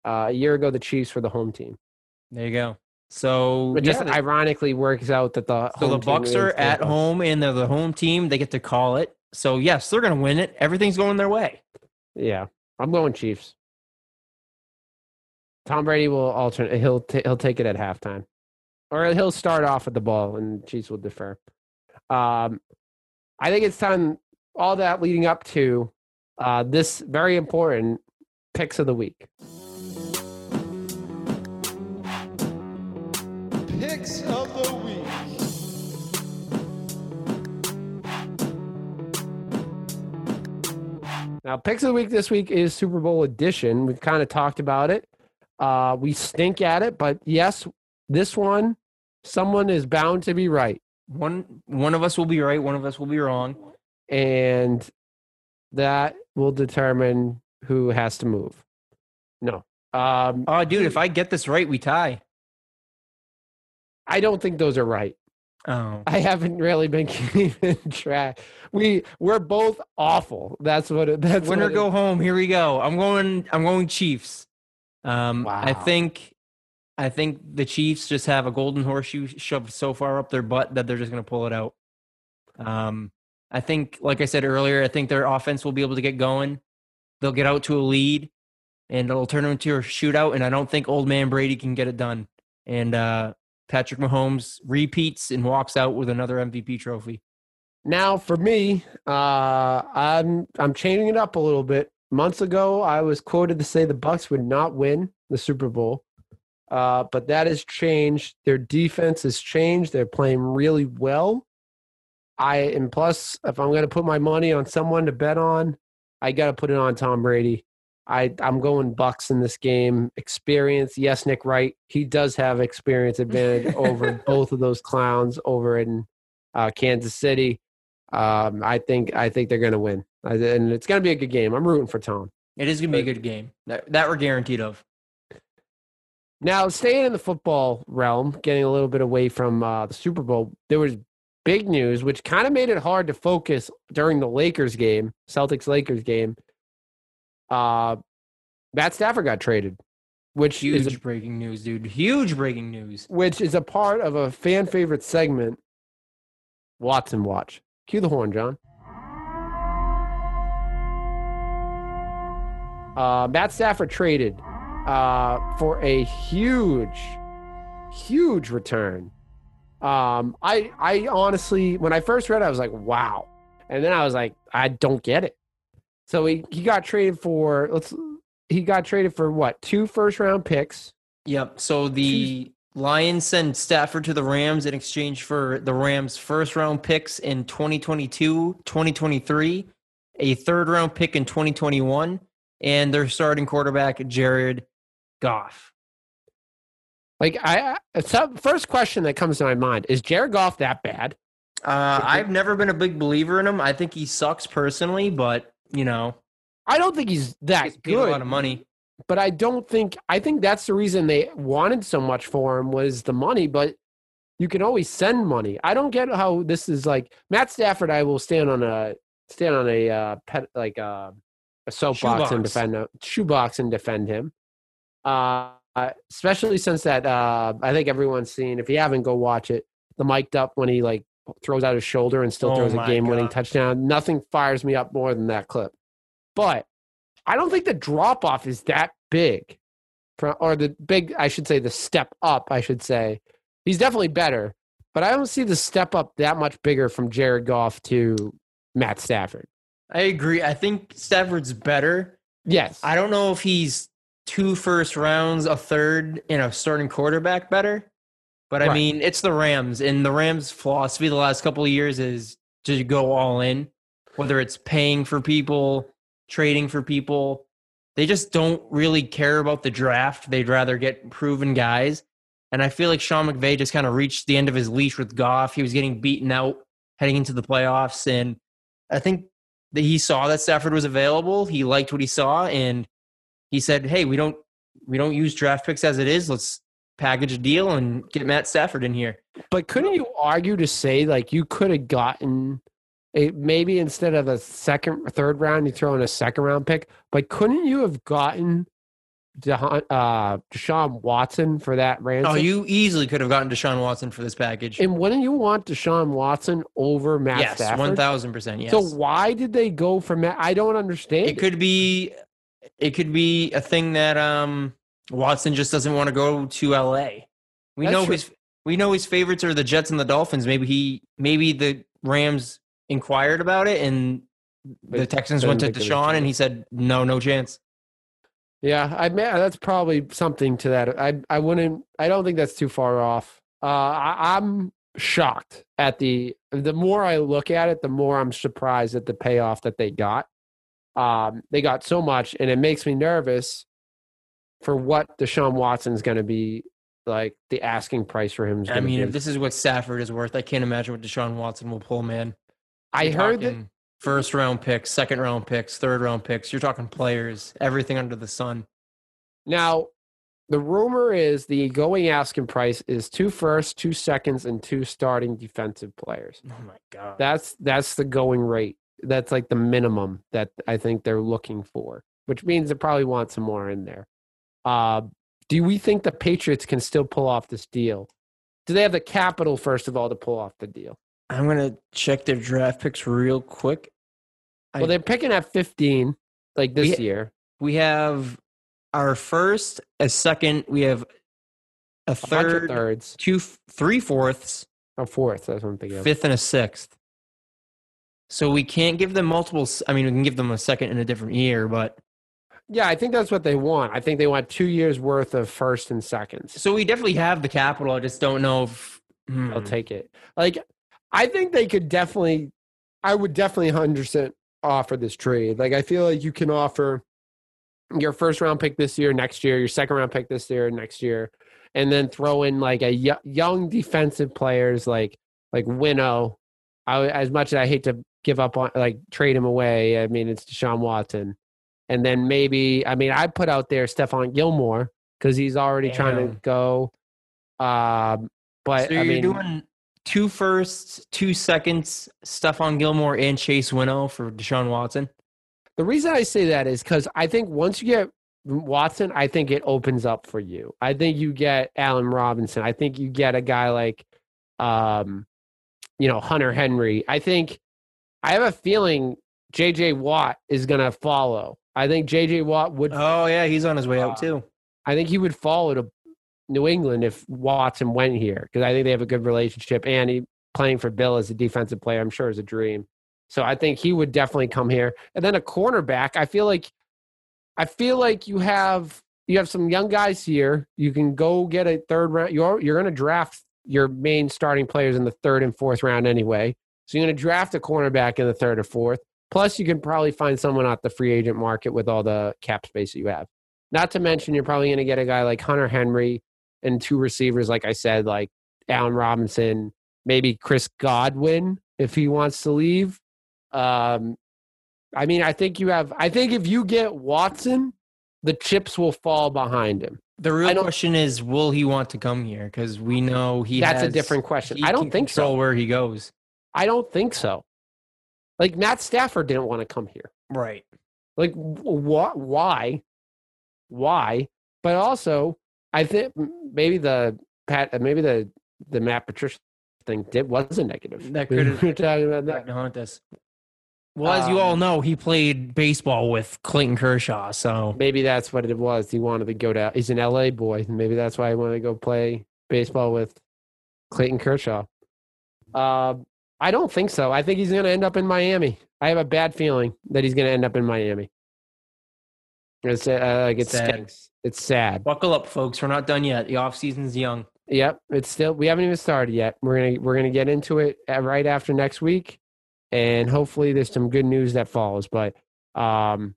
Uh, a year ago, the Chiefs were the home team. There you go. So It just yeah, ironically works out that the so the Bucks are at home and they're the home team. They get to call it. So yes, they're going to win it. Everything's going their way. Yeah, I'm going Chiefs. Tom Brady will alternate. He'll ta he'll take it at halftime, or he'll start off with the ball, and Chiefs will defer. Um, I think it's time. All that leading up to uh, this very important picks of the week. Picks of the week. Now, picks of the week this week is Super Bowl edition. We've kind of talked about it. Uh, we stink at it, but yes, this one, someone is bound to be right. One one of us will be right, one of us will be wrong. and that will determine who has to move. No. Um, Oh, dude, if I get this right, we tie. I don't think those are right. Oh. I haven't really been keeping track. We we're both awful. That's what it, that's Winner what it- go home. Here we go. I'm going I'm going Chiefs. Um I think I think the Chiefs just have a golden horseshoe shoved so far up their butt that they're just going to pull it out. Um I think like I said earlier, I think their offense will be able to get going. They'll get out to a lead and it'll turn into a shootout and I don't think old man Brady can get it done. And uh Patrick Mahomes repeats and walks out with another MVP trophy. Now for me, uh, I'm I'm changing it up a little bit. Months ago, I was quoted to say the Bucks would not win the Super Bowl, uh, but that has changed. Their defense has changed. They're playing really well. I and plus, if I'm going to put my money on someone to bet on, I got to put it on Tom Brady. I I'm going Bucks in this game. Experience, yes, Nick Wright. He does have experience advantage over both of those clowns over in uh, Kansas City. Um, I think I think they're going to win, I- and it's going to be a good game. I'm rooting for Tom. It is going to be a good game. That, that we're guaranteed of. Now, staying in the football realm, getting a little bit away from uh, the Super Bowl, there was big news, which kind of made it hard to focus during the Lakers game, Celtics Lakers game. Uh, Matt Stafford got traded, which is a, Huge breaking news, dude. Huge breaking news. which is a part of a fan favorite segment. Watson Watch. Cue the horn, John. Uh, Matt Stafford traded uh, for a huge, huge return. Um, I, I honestly, when I first read, it, I was like, "Wow," and then I was like, "I don't get it." So he, he got traded for let's he got traded for what two first round picks. Yep. So the Lions send Stafford to the Rams in exchange for the Rams' first round picks in 2022, 2023, a third round pick in 2021, and their starting quarterback, Jared Goff. Like I, I so first question that comes to my mind is Jared Goff that bad? Uh, I've never been a big believer in him. I think he sucks personally, but, you know, I don't think he's that he's paid a lot of money. but I don't think I think that's the reason they wanted so much for him was the money. But you can always send money. I don't get how this is like Matt Stafford. I will stand on a stand on a uh, pet like uh, a soapbox and defend a shoebox and defend him. Uh, uh, especially since that uh, I think everyone's seen. If you haven't, go watch it. The mic'd up when he like throws out his shoulder and still Oh throws a game-winning touchdown. Nothing fires me up more than that clip. But I don't think the drop off is that big, from, or the big. I should say the step up. I should say he's definitely better, but I don't see the step up that much bigger from Jared Goff to Matt Stafford. I agree. I think Stafford's better. Yes, I don't know if he's two first rounds, a third, and a starting quarterback better. But I Right. mean, it's the Rams, and the Rams' philosophy the last couple of years is to go all in, whether it's paying for people, trading for people. They just don't really care about the draft. They'd rather get proven guys. And I feel like Sean McVay just kind of reached the end of his leash with Goff. He was getting beaten out heading into the playoffs. And I think that he saw that Stafford was available. He liked what he saw, and he said, "Hey, we don't we don't use draft picks as it is. Let's package a deal and get Matt Stafford in here." but couldn't you argue to say like you could have gotten a, maybe instead of a second, third round, you throw in a second round pick, but couldn't you have gotten Deha- uh, Deshaun Watson for that ransom? Oh, you easily could have gotten Deshaun Watson for this package. and wouldn't you want Deshaun Watson over Matt yes, Stafford? one thousand percent. Yes. So why did they go for Matt? I don't understand. it could be, it could be a thing that um Watson just doesn't want to go to L.A. We That's know true. his we know his favorites are the Jets and the Dolphins. Maybe he maybe the Rams inquired about it and the Texans went to think it was Deshaun and he said no, no chance. Yeah, I mean that's probably something to that. I I wouldn't. I don't think that's too far off. Uh, I, I'm shocked at the. The more I look at it, the more I'm surprised at the payoff that they got. Um, they got so much, and it makes me nervous for what Deshaun Watson's going to be like. The asking price for him is I mean, be. if this is what Stafford is worth, I can't imagine what Deshaun Watson will pull, man. I You're heard that. first round picks, second round picks, third round picks. You're talking players, everything under the sun. Now, the rumor is the going asking price is two first, two seconds, and two starting defensive players. Oh my god. That's that's the going rate. That's like the minimum that I think they're looking for, which means they probably want some more in there. Uh, do we think the Patriots can still pull off this deal? Do they have the capital first of all to pull off the deal? I'm gonna check their draft picks real quick. I- Well, they're picking at 15 like this We- year. We have our first, a second. We have a A third, thirds, two, three fourths, a fourth. That's what I'm thinking. of. fifth, and a sixth. So we can't give them multiple. I mean, we can give them a second in a different year, but Yeah, I think that's what they want. I think they want two years worth of first and seconds. so we definitely have the capital. I just don't know if hmm. I'll take it. Like, I think they could definitely, I would definitely 100% offer this trade. Like, I feel like you can offer your first round pick this year, next year, your second round pick this year, next year, and then throw in like a y- young defensive players like like Winnow. I, as much as I hate to give up on like trade him away, I mean it's Deshaun Watson, and then maybe I mean I put out there Stephon Gilmore because he's already trying to go. Um, but so I you're mean, doing two firsts, two seconds, Stephon Gilmore and Chase Winnow for Deshaun Watson. The reason I say that is because I think once you get Watson, I think it opens up for you. I think you get Allen Robinson. I think you get a guy like, um, you know, Hunter Henry. I think I have a feeling J.J. Watt is going to follow. I think J.J. Watt would. Oh yeah, he's on his way out Uh, too. I think he would follow to New England if Watson went here because I think they have a good relationship. And he playing for Bill as a defensive player, I'm sure is a dream. So I think he would definitely come here. And then a cornerback, I feel like I feel like you have you have some young guys here. You can go get a third round. You're you're going to draft your main starting players in the third and fourth round anyway. So you're going to draft a cornerback in the third or fourth. Plus, you can probably find someone at the free agent market with all the cap space that you have. Not to mention, you're probably going to get a guy like Hunter Henry and two receivers, like I said, like Allen Robinson, maybe Chris Godwin if he wants to leave. Um, I mean, I think you have. I think if you get Watson, the chips will fall behind him. The real question is, will he want to come here? Because we know he. That's a different question. I don't think control so. Where he goes, I don't think so. Like Matt Stafford didn't want to come here. right? Like what? Why? Why? But also, I think maybe the Pat, maybe the the Matt Patricia thing did was a negative. That We could've- were talking about that. to haunt us. Well, as you all Um, know, he played baseball with Clayton Kershaw, so Maybe that's what it was. He wanted to go to. He's an LA boy. Maybe that's why he wanted to go play baseball with Clayton Kershaw. Uh, I don't think so. I think he's going to end up in Miami. I have a bad feeling that he's going to end up in Miami. It's uh, like it Sad. stinks. It's sad. buckle up, folks. We're not done yet. The off season's young. Yep, it's still. We haven't even started yet. We're gonna we're gonna get into it uh, right after next week, and hopefully there's some good news that follows. But um,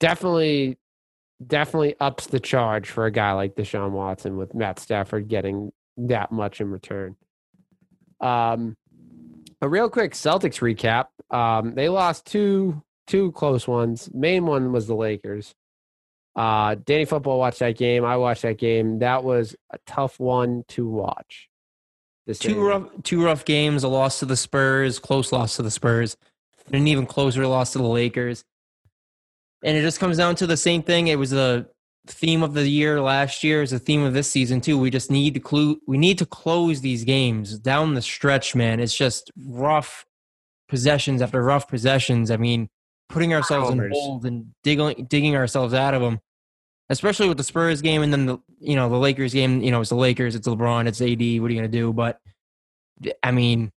definitely, definitely ups the charge for a guy like Deshaun Watson with Matt Stafford getting that much in return. Um, a real quick Celtics recap. Um, they lost two two close ones. Main one was the Lakers. Uh, Danny Football watched that game. I watched that game. That was a tough one to watch. Two rough, two rough games. A loss to the Spurs, close loss to the Spurs, and an even closer loss to the Lakers. And it just comes down to the same thing. It was the theme of the year last year. Is the theme of this season too. We just need to clue. We need to close these games down the stretch, man. It's just rough possessions after rough possessions. I mean, putting ourselves in hold and digging digging ourselves out of them. Especially with the Spurs game and then the you know the Lakers game. You know it's the Lakers, it's LeBron, it's AD. What are you gonna do? But I mean,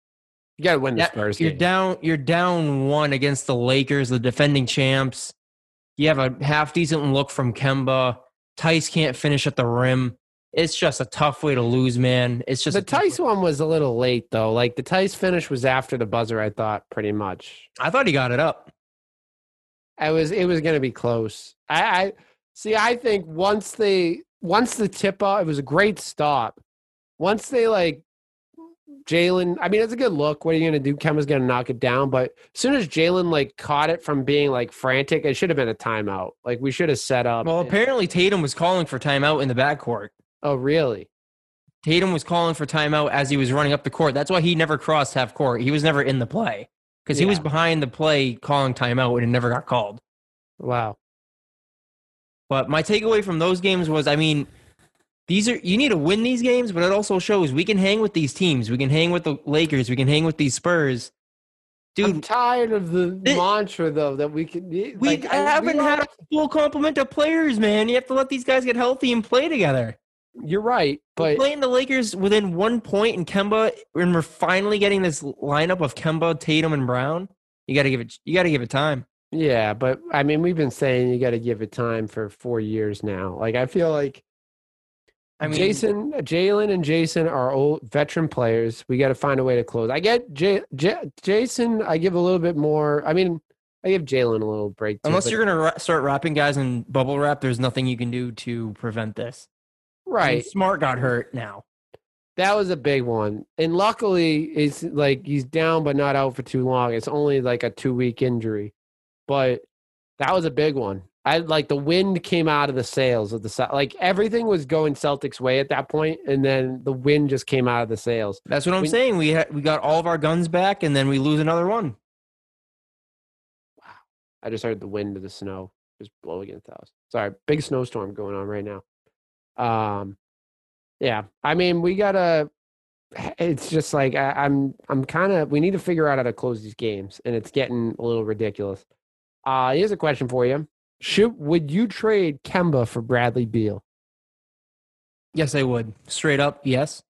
You got to win the that- Spurs you're game. down. You're down one against the Lakers, the defending champs. You have a half decent look from Kemba. Tice can't finish at the rim. It's just a tough way to lose, man. It's just the Tice one was a little late though. Like the Tice finish was after the buzzer. I thought pretty much. I thought he got it up. I was it was going to be close. I, I see. I think once they once the tip off, it was a great stop. Once they like Jaylen, I mean, it's a good look. What are you going to do? Kemba's going to knock it down. But as soon as Jaylen like caught it from being like frantic, it should have been a timeout. Like we should have set up. Well, apparently Tatum was calling for timeout in the backcourt. oh, really? Tatum was calling for timeout as he was running up the court. That's why he never crossed half court. He was never in the play because he was behind the play calling timeout and it never got called. Wow. But my takeaway from those games was, I mean, these are you need to win these games, but it also shows we can hang with these teams. We can hang with the Lakers. We can hang with these Spurs. Dude, I'm tired of the It- mantra though that we can. we like, haven't we had a full complement of players, man. You have to let these guys get healthy and play together. You're right, We're but playing the Lakers within one point in Kemba, and we're finally getting this lineup of Kemba, Tatum, and Brown. You got to give it. You got to give it time. Yeah, but I mean, we've been saying you got to give it time for four years now. Like, I feel like I mean, Jayson, Jaylen, and Jayson are old veteran players. We got to find a way to close. I get J, J, Jayson. I give a little bit more. I mean, I give Jaylen a little break. Too, Unless you're gonna ra- start wrapping guys in bubble wrap, there's nothing you can do to prevent this. Right. Smart got hurt now. That was a big one, and luckily, it's like he's down but not out for too long. It's only like a two week injury, but that was a big one. I like the wind came out of the sails of the like everything was going Celtics way at that point, and then the wind just came out of the sails. That's what I'm When- saying. We ha- we got all of our guns back, and then we lose another one. Wow! I just heard the wind of the snow just blow against the house. Sorry, big snowstorm going on right now. Um, yeah, I mean we gotta. It's just like I, I'm. I'm kind of. We need to figure out how to close these games, and it's getting a little ridiculous. Uh, here's a question for you: Should would you trade Kemba for Bradley Beal? Yes, I would. Straight up, yes.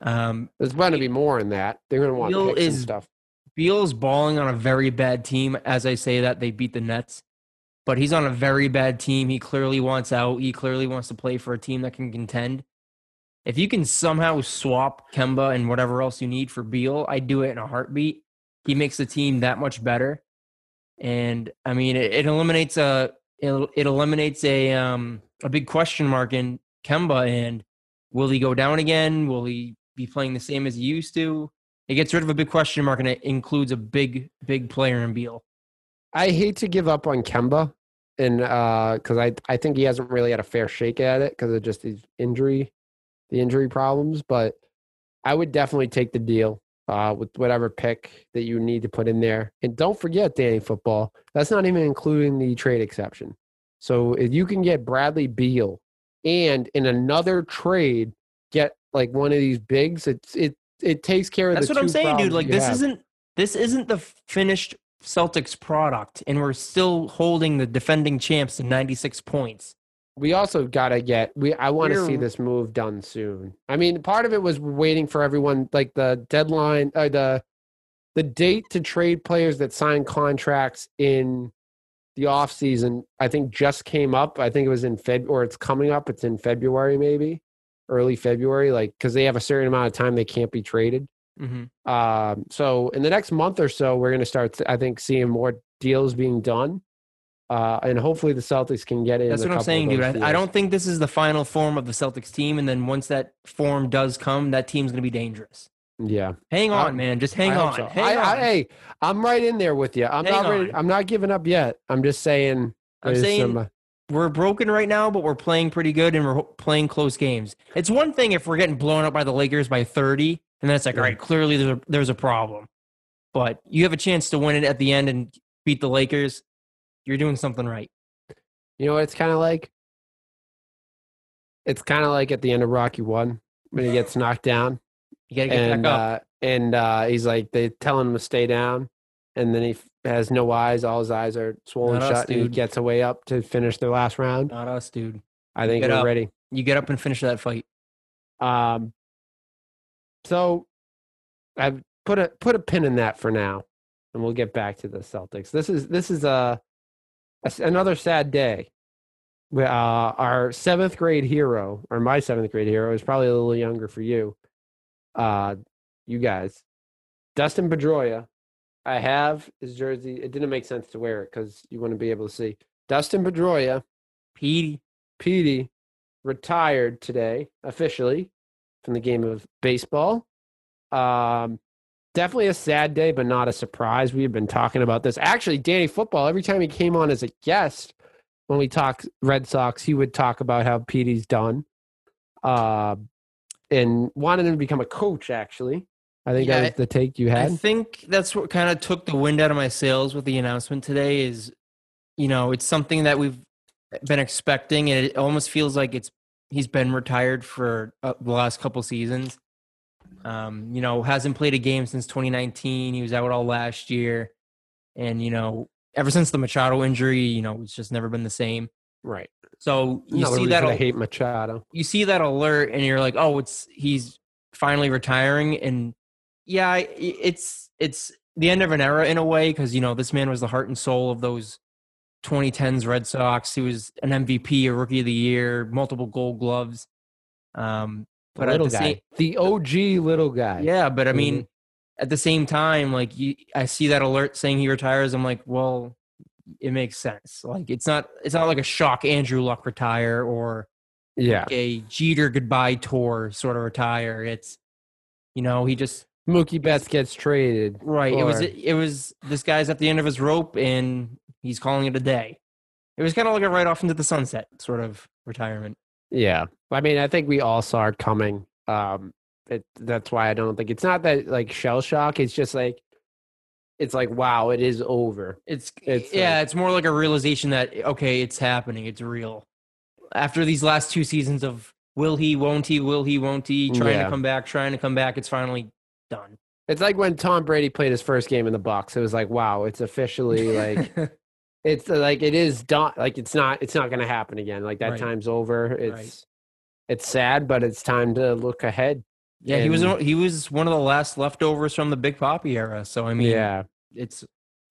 Um, There's going to be more in that. They're going to want Beal is- stuff. Beal is balling on a very bad team. As I say that, they beat the Nets, but he's on a very bad team. He clearly wants out. He clearly wants to play for a team that can contend. If you can somehow swap Kemba and whatever else you need for Beal, I'd do it in a heartbeat. He makes the team that much better, and I mean, it, it eliminates a it, it eliminates a um a big question mark in Kemba. And will he go down again? Will he be playing the same as he used to? It gets rid of a big question mark and it includes a big, big player in Beal. I hate to give up on Kemba, and because I I think he hasn't really had a fair shake at it because of just his injury, the injury problems. But I would definitely take the deal uh, with whatever pick that you need to put in there. And don't forget, Danny Football, that's not even including the trade exception. So if you can get Bradley Beal and in another trade get like one of these bigs, it's it it takes care of That's what I'm saying, dude. Like this have. isn't this isn't the finished Celtics product, and we're still holding the defending champs to 96 points. We also gotta get we i want to see this move done soon. I mean part of it was waiting for everyone like the deadline uh, the the date to trade players that sign contracts in the off season i think just came up. I think it was in feb or it's coming up. It's in february maybe early february like because they have a certain amount of time they can't be traded. Mm-hmm. um, so in the next month or so, we're going to start, I think, seeing more deals being done, uh, and hopefully the Celtics can get in. That's what I'm saying, dude. I, I don't think this is the final form of the Celtics team, and then once that form does come, that team's going to be dangerous. Yeah, Hang I- on, man. Just hang I on. so. Hang I, on. I, hey, I'm right in there with you. I'm Hang not ready. I'm not giving up yet. I'm just saying. I'm saying some, uh, we're broken right now, but we're playing pretty good and we're playing close games. It's one thing if we're getting blown up by the Lakers by 30, and then it's like, Yeah. all right, clearly there's a, there's a problem. But you have a chance to win it at the end and beat the Lakers. You're doing something right. you know what it's kind of like? It's kind of like at the end of Rocky One when he gets knocked down, You got to get and back up. uh, and uh, he's like they tell him to stay down, and then he f- has no eyes. All his eyes are swollen Not us, shut, and he dude. gets away up to finish the last round. Not us, dude. I think Get we're up. ready. You get up and finish that fight. Um, so I've put a put a pin in that for now, and we'll get back to the Celtics. This is this is a, s- another sad day. Uh, our seventh grade hero, or my seventh grade hero, is probably a little younger for you. Uh, you guys, Dustin Pedroia. I have his jersey. It didn't make sense to wear it because you wouldn't be able to see. Dustin Pedroia, Petey. Petey retired today officially from the game of baseball. Um, definitely a sad day, but not a surprise. We have been talking about this. Actually, Danny Football, every time he came on as a guest when we talk Red Sox, he would talk about how Petey's done. Uh, and wanted him to become a coach, actually. I think Yeah, that was the take you had. I think that's what kind of took the wind out of my sails with the announcement today is, you know, it's something that we've been expecting and it almost feels like it's he's been retired for uh, the last couple seasons. Um, you know, hasn't played a game since 2019. He was out all last year. And, you know, ever since the Machado injury, you know, it's just never been the same. right. So you Another see that I hate Machado. you see that alert and you're like, oh, it's he's finally retiring. And yeah, it's it's the end of an era in a way because you know this man was the heart and soul of those 2010s Red Sox. He was an MVP, a Rookie of the Year, multiple Gold Gloves. Um, but little the guy. same, the OG little guy. yeah, but I mean, mm-hmm. at the same time, like you, I see that alert saying he retires. I'm like, well, it makes sense. Like it's not it's not like a shock Andrew Luck retire or Yeah. a Jeter goodbye tour sort of retire. It's you know he just Mookie Betts gets traded. right. it was Or- it was this guy's at the end of his rope and he's calling it a day. It was kind of like a right off into the sunset sort of retirement. Yeah. I mean, I think we all saw it coming. Um, it, that's why I don't think it's not that like shell shock. It's just like, it's like, wow, it is over. It's, It's, yeah, like- it's more like a realization that okay, it's happening, it's real. After these last two seasons of will he, won't he, will he, won't he, trying Yeah. to come back, trying to come back, it's finally done. It's like when Tom Brady played his first game in the box. It was like, wow, it's officially like, it's like, it is done. Like, it's not, it's not going to happen again. Like, that Right. time's over. It's, Right. It's sad, but it's time to look ahead. yeah, he was he was one of the last leftovers from the Big Papi era. So I mean, yeah. it's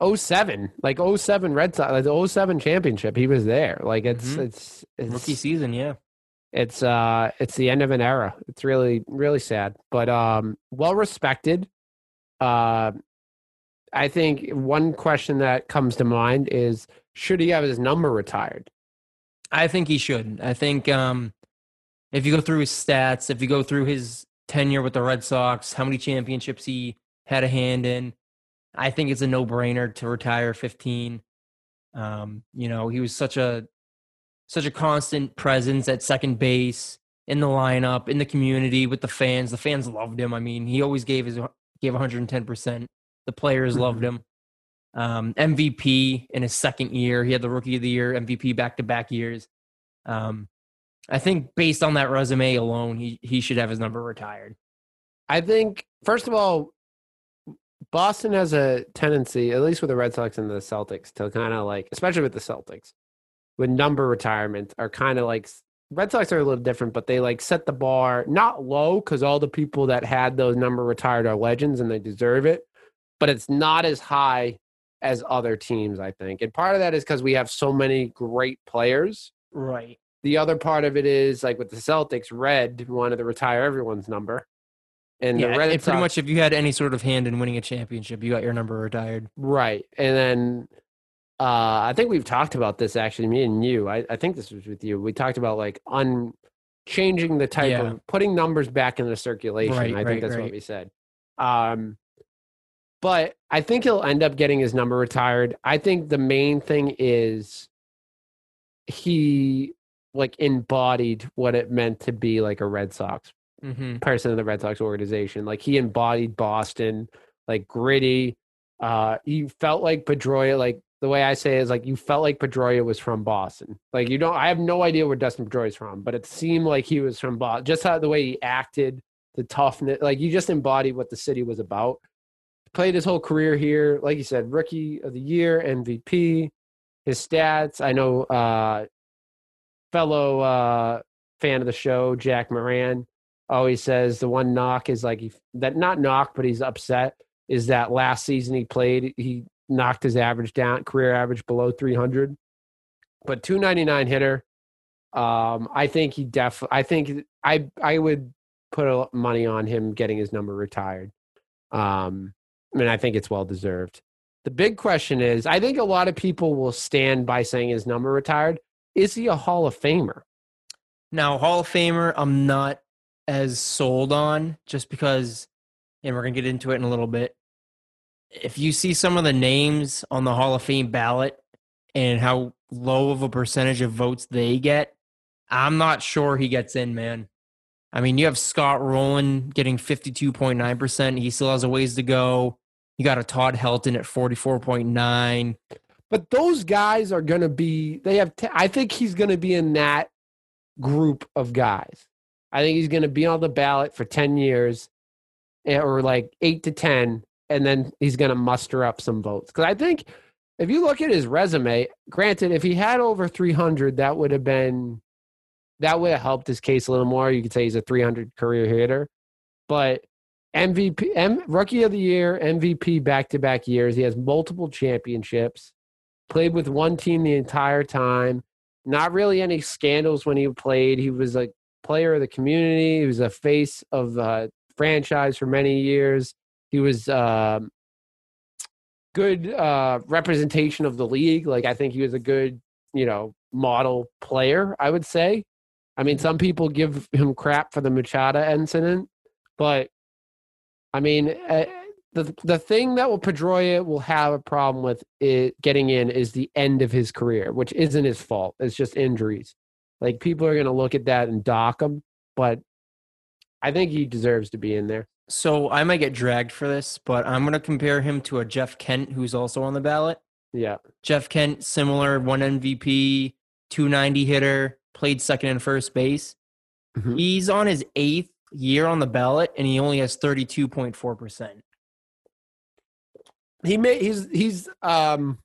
07, like 07 Red Sox, like the 07 championship, he was there. Like, it's, Mhm. it's, it's, rookie season. Yeah, it's uh it's the end of an era it's really really sad but um well respected uh i think one question that comes to mind is should he have his number retired I think he should. I think um, if you go through his stats, if you go through his tenure with the Red Sox, how many championships he had a hand in, I think it's a no brainer to retire 15. Um, you know, he was such a such a constant presence at second base in the lineup, in the community with the fans. The fans loved him. I mean, he always gave his gave 110%. The players loved him. Um, MVP in his second year. He had the rookie of the year, MVP back to back years. Um, I think based on that resume alone, he, he should have his number retired. i think first of all boston has a tendency at least with the red sox and the celtics to kind of like especially with the celtics with number retirement are kind of like red sox are a little different but they like set the bar not low because all the people that had those number retired are legends and they deserve it but it's not as high as other teams, I think. And part of that is because we have so many great players. Right. The other part of it is like with the Celtics, Red wanted to retire everyone's number. And yeah, the Red pretty much if you had any sort of hand in winning a championship, you got your number retired. Right. And then uh, I think we've talked about this actually, me and you. I, I think this was with you. We talked about like un changing the type Yeah. of putting numbers back into circulation. Right, I think right, that's right. what we said. Um but I think he'll end up getting his number retired. I think the main thing is he like embodied what it meant to be like a Red Sox Mm-hmm. person in the Red Sox organization. Like he embodied Boston, like gritty. Uh, he felt like Pedroia. Like the way I say it is like you felt like Pedroia was from Boston. Like you don't. I have no idea where Dustin Pedroia is from, but it seemed like he was from Boston. Just how the way he acted, the toughness. Like you just embodied what the city was about. Played his whole career here, like you said, rookie of the year, MVP. His stats. I know. Uh, fellow uh, fan of the show, Jack Moran always says the one knock is like he, that not knock, but he's upset is that last season he played, he knocked his average down, career average below 300, but 299 hitter. Um, I think he def, I think I, I would put a money on him getting his number retired. Um, I mean, I think it's well deserved. The big question is, I think a lot of people will stand by saying his number retired. Is he a Hall of Famer? Now, Hall of Famer, I'm not as sold on just because, and we're going to get into it in a little bit. If you see some of the names on the Hall of Fame ballot and how low of a percentage of votes they get, I'm not sure he gets in, man. I mean, you have Scott Rolen getting 52.9%. He still has a ways to go. You got a Todd Helton at 44.9. But those guys are going to be, they have, t- I think he's going to be in that group of guys. I think he's going to be on the ballot for 10 years eh, or like eight to 10, and then he's going to muster up some votes. Because I think if you look at his resume, granted, if he had over 300, that would have been, that would have helped his case a little more. You could say he's a 300 career hitter. But MVP, M, rookie of the year, MVP back to back years. He has multiple championships played with one team the entire time. Not really any scandals when he played. He was a player of the community. He was a face of the franchise for many years. He was um, good uh, representation of the league. Like I think he was a good, you know, model player. I would say. I mean, some people give him crap for the Machado incident, but I mean, the the thing that will Pedroia will have a problem with it getting in is the end of his career, which isn't his fault. It's just injuries. Like people are going to look at that and dock him, but I think he deserves to be in there. So I might get dragged for this, but I'm going to compare him to a Jeff Kent who's also on the ballot. Yeah. Jeff Kent, similar, one MVP, 290 hitter, played second and first base. Mhm. He's on his eighth year on the ballot, and he only has 32.4%. He may he's he's um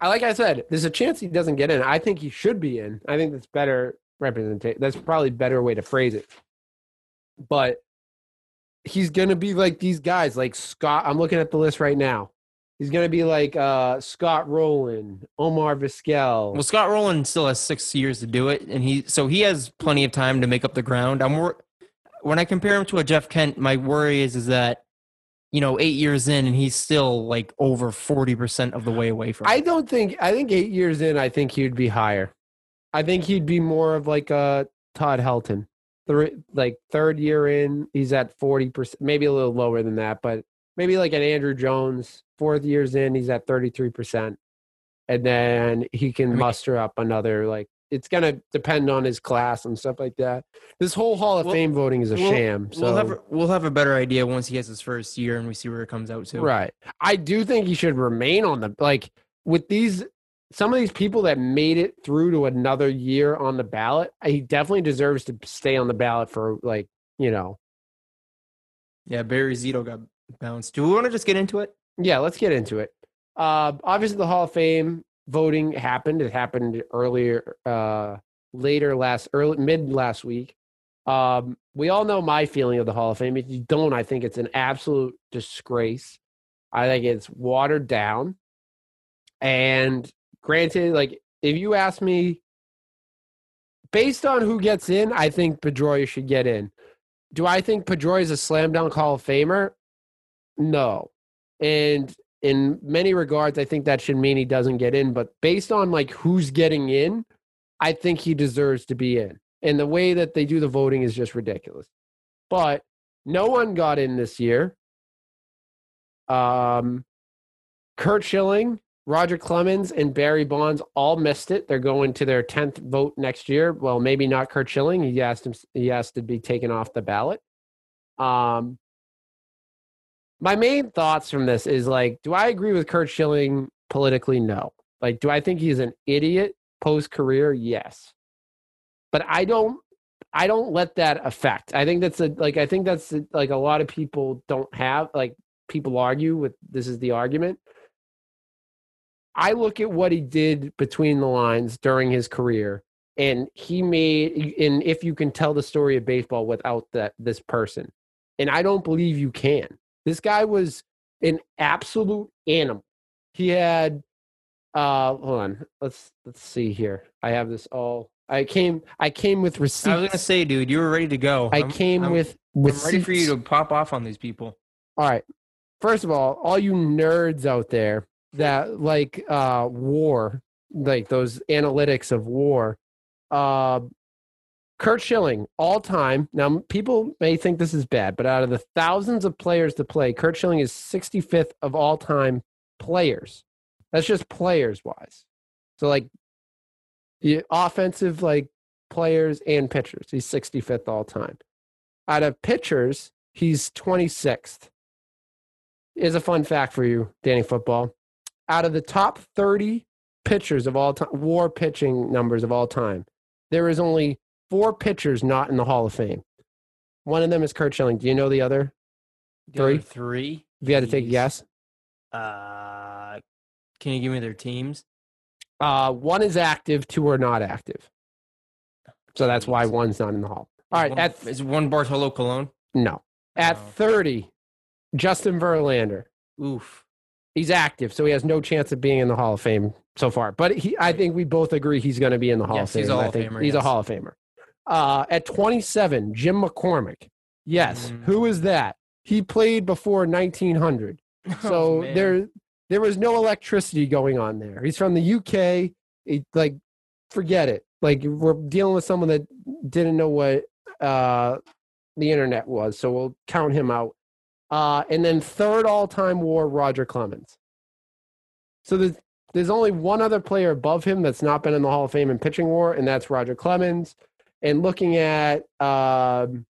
I like I said, there's a chance he doesn't get in. I think he should be in. I think that's better representation. That's probably better way to phrase it. But he's gonna be like these guys, like Scott. I'm looking at the list right now. He's gonna be like uh Scott Rolen, Omar Vizquel. Well, Scott Rolen still has six years to do it, and he so he has plenty of time to make up the ground. I'm wor- when I compare him to a Jeff Kent, my worry is is that you know eight years in and he's still like over forty percent of the way away from. I don't think. I think eight years in, I think he'd be higher. I think he'd be more of like a Todd Helton. Three, like third year in, he's at forty percent, maybe a little lower than that, but maybe like an Andruw Jones. Fourth years in, he's at thirty three percent, and then he can mean- muster up another. Like it's gonna depend on his class and stuff like that. This whole Hall of Well, Fame voting is a we'll- sham. So we'll have a- we'll have a better idea once he has his first year and we see where it comes out to. Right. I do think he should remain on the like with these some of these people that made it through to another year on the ballot. He definitely deserves to stay on the ballot for like you know. Yeah, Barry Zito got bounced. Do we want to just get into it? Yeah, let's get into it. Uh, obviously, the Hall of Fame voting happened. It happened earlier, uh, later last, early mid last week. Um, we all know my feeling of the Hall of Fame. If you don't, I think it's an absolute disgrace. I think it's watered down. And granted, like if you ask me, based on who gets in, I think Pedroia should get in. Do I think Pedroia is a slam dunk Hall of Famer? No. And in many regards, I think that should mean he doesn't get in. But based on like who's getting in, I think he deserves to be in. And the way that they do the voting is just ridiculous. But no one got in this year. Um, Curt Schilling, Roger Clemens, and Barry Bonds all missed it. They're going to their tenth vote next year. Well, maybe not Curt Schilling. He asked him. He asked to be taken off the ballot. Um, my main thoughts from this is like, do I agree with Curt Schilling politically? No. Like, do I think he's an idiot post career? Yes. But I don't. I don't let that affect. I think that's a like. I think that's a, like a lot of people don't have like people argue with. This is the argument. I look at what he did between the lines during his career, and he made. And if you can tell the story of baseball without that this person, and I don't believe you can. This guy was an absolute animal. He had uh hold on. Let's let's see here. I have this all I came I came with receipts. I was gonna say, dude, you were ready to go. I I'm- came I'm- with I'm ready for you to pop off on these people. All right. First of all, all you nerds out there that like uh war, like those analytics of war, uh Curt Schilling, all time. Now, people may think this is bad, but out of the thousands of players to play, Curt Schilling is 65th of all time players. That's just players wise. So, like, the offensive, like, players and pitchers, he's 65th all time. Out of pitchers, he's 26th. Is a fun fact for you, Danny Football. Out of the top 30 pitchers of all time, war pitching numbers of all time, there is only four pitchers not in the Hall of Fame. One of them is Curt Schilling. Do you know the other? The other Three? three. If you had to take a guess, Uh, can you give me their teams? uh, one is active, two are not active. So that's why one's not in the Hall. All right, One- at is one Bartolo Colon? no, at Oh. 30, Justin Verlander. Oof. He's active, so he has no chance of being in the Hall of Fame so far. But he, I think we both agree he's going to be in the Hall Yes, of Fame. he's a Hall of Famer, He's a. Hall of Famer. Uh, at 27, Jim McCormick. Yes, Mm. who is that? He played before 1900. So man. there there was no electricity going on there. He's from the UK. He, like forget it. Like we're dealing with someone that didn't know what uh the internet was, so we'll count him out. Uh and then third all-time war Roger Clemens. So there's there's only one other player above him that's not been in the Hall of Fame in pitching war, and that's Roger Clemens. And looking at um,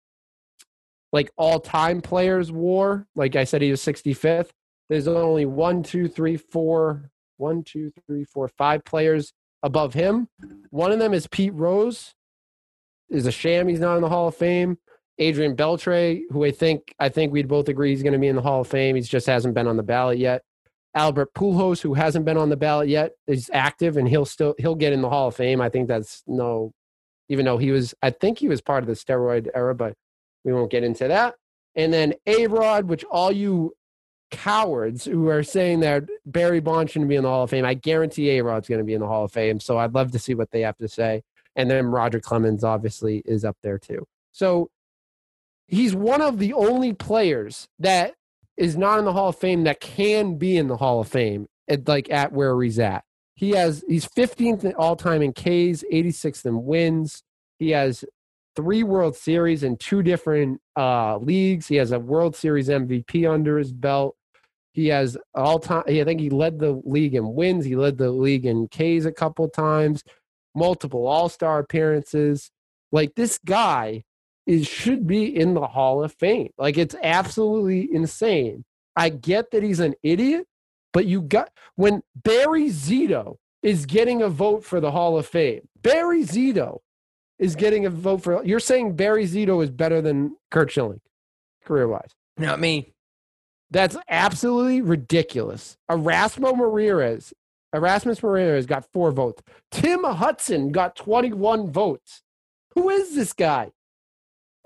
like all time players war, like I said, he was 65th. There's only one, two, three, four, one, two, three, four, five players above him. One of them is Pete Rose. Is a sham he's not in the Hall of Fame. Adrian Beltre, who I think I think we'd both agree he's going to be in the Hall of Fame. He just hasn't been on the ballot yet. Albert Pujols, who hasn't been on the ballot yet, is active and he'll still he'll get in the Hall of Fame. I think that's no, even though he was I think he was part of the steroid era, but we won't get into that. And then A Rod, which all you cowards who are saying that Barry Bonds shouldn't be in the Hall of Fame, I guarantee A Rod's going to be in the Hall of Fame. So I'd love to see what they have to say. And then Roger Clemens obviously is up there too. So he's one of the only players that is not in the Hall of Fame that can be in the Hall of Fame at like at where he's at. He has he's 15th all time in Ks, 86th in wins. He has three World Series in two different uh, leagues. He has a World Series MVP under his belt. He has all time. I think he led the league in wins. He led the league in Ks a couple times. Multiple All Star appearances. Like this guy is should be in the Hall of Fame. Like it's absolutely insane. I get that he's an idiot, but you got when Barry Zito is getting a vote for the Hall of Fame. Barry Zito is getting a vote for. You're saying Barry Zito is better than Curt Schilling, career wise. Not me. That's absolutely ridiculous. Erasmo Ramirez, Erasmus Ramirez got four votes. Tim Hudson got 21 votes. Who is this guy?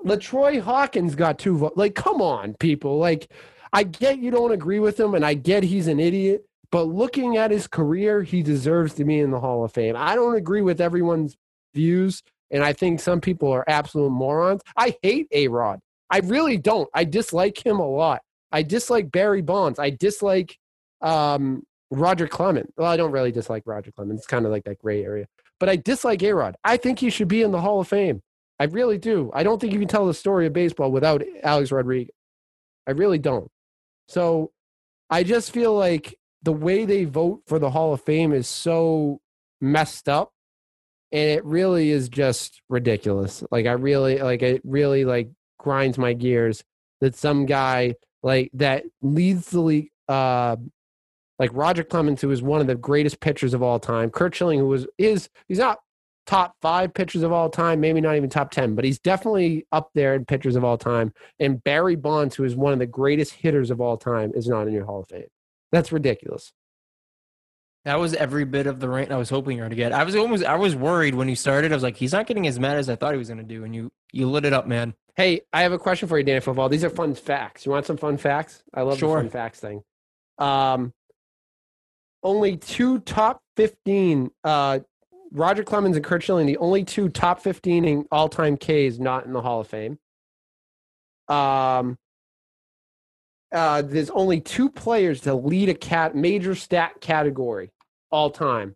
LaTroy Hawkins got two votes. Like, come on, people. Like, I get you don't agree with him, and I get he's an idiot, but looking at his career, he deserves to be in the Hall of Fame. I don't agree with everyone's views, and I think some people are absolute morons. I hate A Rod. I really don't. I dislike him a lot. I dislike Barry Bonds. I dislike um, Roger Clemens. Well, I don't really dislike Roger Clemens. It's kind of like that gray area. But I dislike A Rod. I think he should be in the Hall of Fame. I really do. I don't think you can tell the story of baseball without Alex Rodriguez. I really don't. So I just feel like the way they vote for the Hall of Fame is so messed up and it really is just ridiculous. Like I really like it really like grinds my gears that some guy like that leads the league uh like Roger Clemens, who is one of the greatest pitchers of all time, Curt Schilling, who was is he's not top five pitchers of all time, maybe not even top ten, but he's definitely up there in pitchers of all time. And Barry Bonds, who is one of the greatest hitters of all time, is not in your Hall of Fame. That's ridiculous. That was every bit of the rank I was hoping you were to get. I was almost I was worried when you started. I was like, he's not getting as mad as I thought he was going to do, and you you lit it up, man. Hey, I have a question for you, Dan Football. These are fun facts. You want some fun facts? I love Sure. the fun facts thing. Um, only two top 15, uh, Roger Clemens and Curt Schilling, the only two top 15 in all time Ks not in the Hall of Fame. Um, uh, there's only two players to lead a cat major stat category all time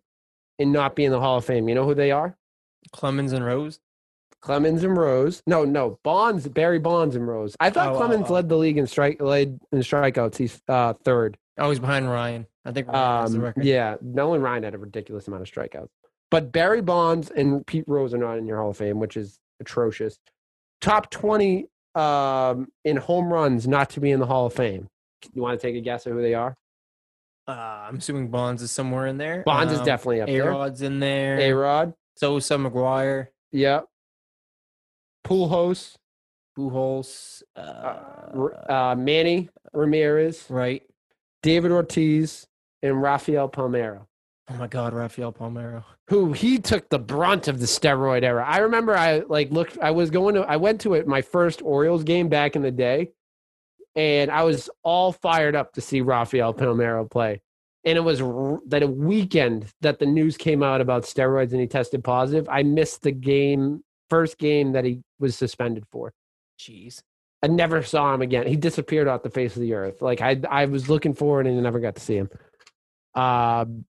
and not be in the Hall of Fame. You know who they are? Clemens and Rose. Clemens and Rose. No, no, Bonds, Barry Bonds and Rose. I thought Oh, oh, Clemens oh. led the league in strike led in strikeouts. He's uh, third. Oh, he's behind Ryan. I think Ryan has the Um, record. yeah, Nolan Ryan had a ridiculous amount of strikeouts. But Barry Bonds and Pete Rose are not in your Hall of Fame, which is atrocious. Top 20 um, in home runs not to be in the Hall of Fame. You want to take a guess at who they are? Uh, I'm assuming Bonds is somewhere in there. Bonds is Um, definitely up A there. Rod's in there. A Rod. Sosa, McGwire, Yep. Pujols. Pujols. Uh, Uh, uh, Manny Ramirez. right. David Ortiz. And Rafael Palmeiro. Oh my God, Rafael Palmeiro. who he took the brunt of the steroid era. I remember I like looked I was going to I went to it my first Orioles game back in the day and I was all fired up to see Rafael Palmeiro play. And it was r- that a weekend that the news came out about steroids and he tested positive. I missed the game first game that he was suspended for. Jeez. I never saw him again. He disappeared off the face of the earth. Like I, I was looking forward and I never got to see him. Um,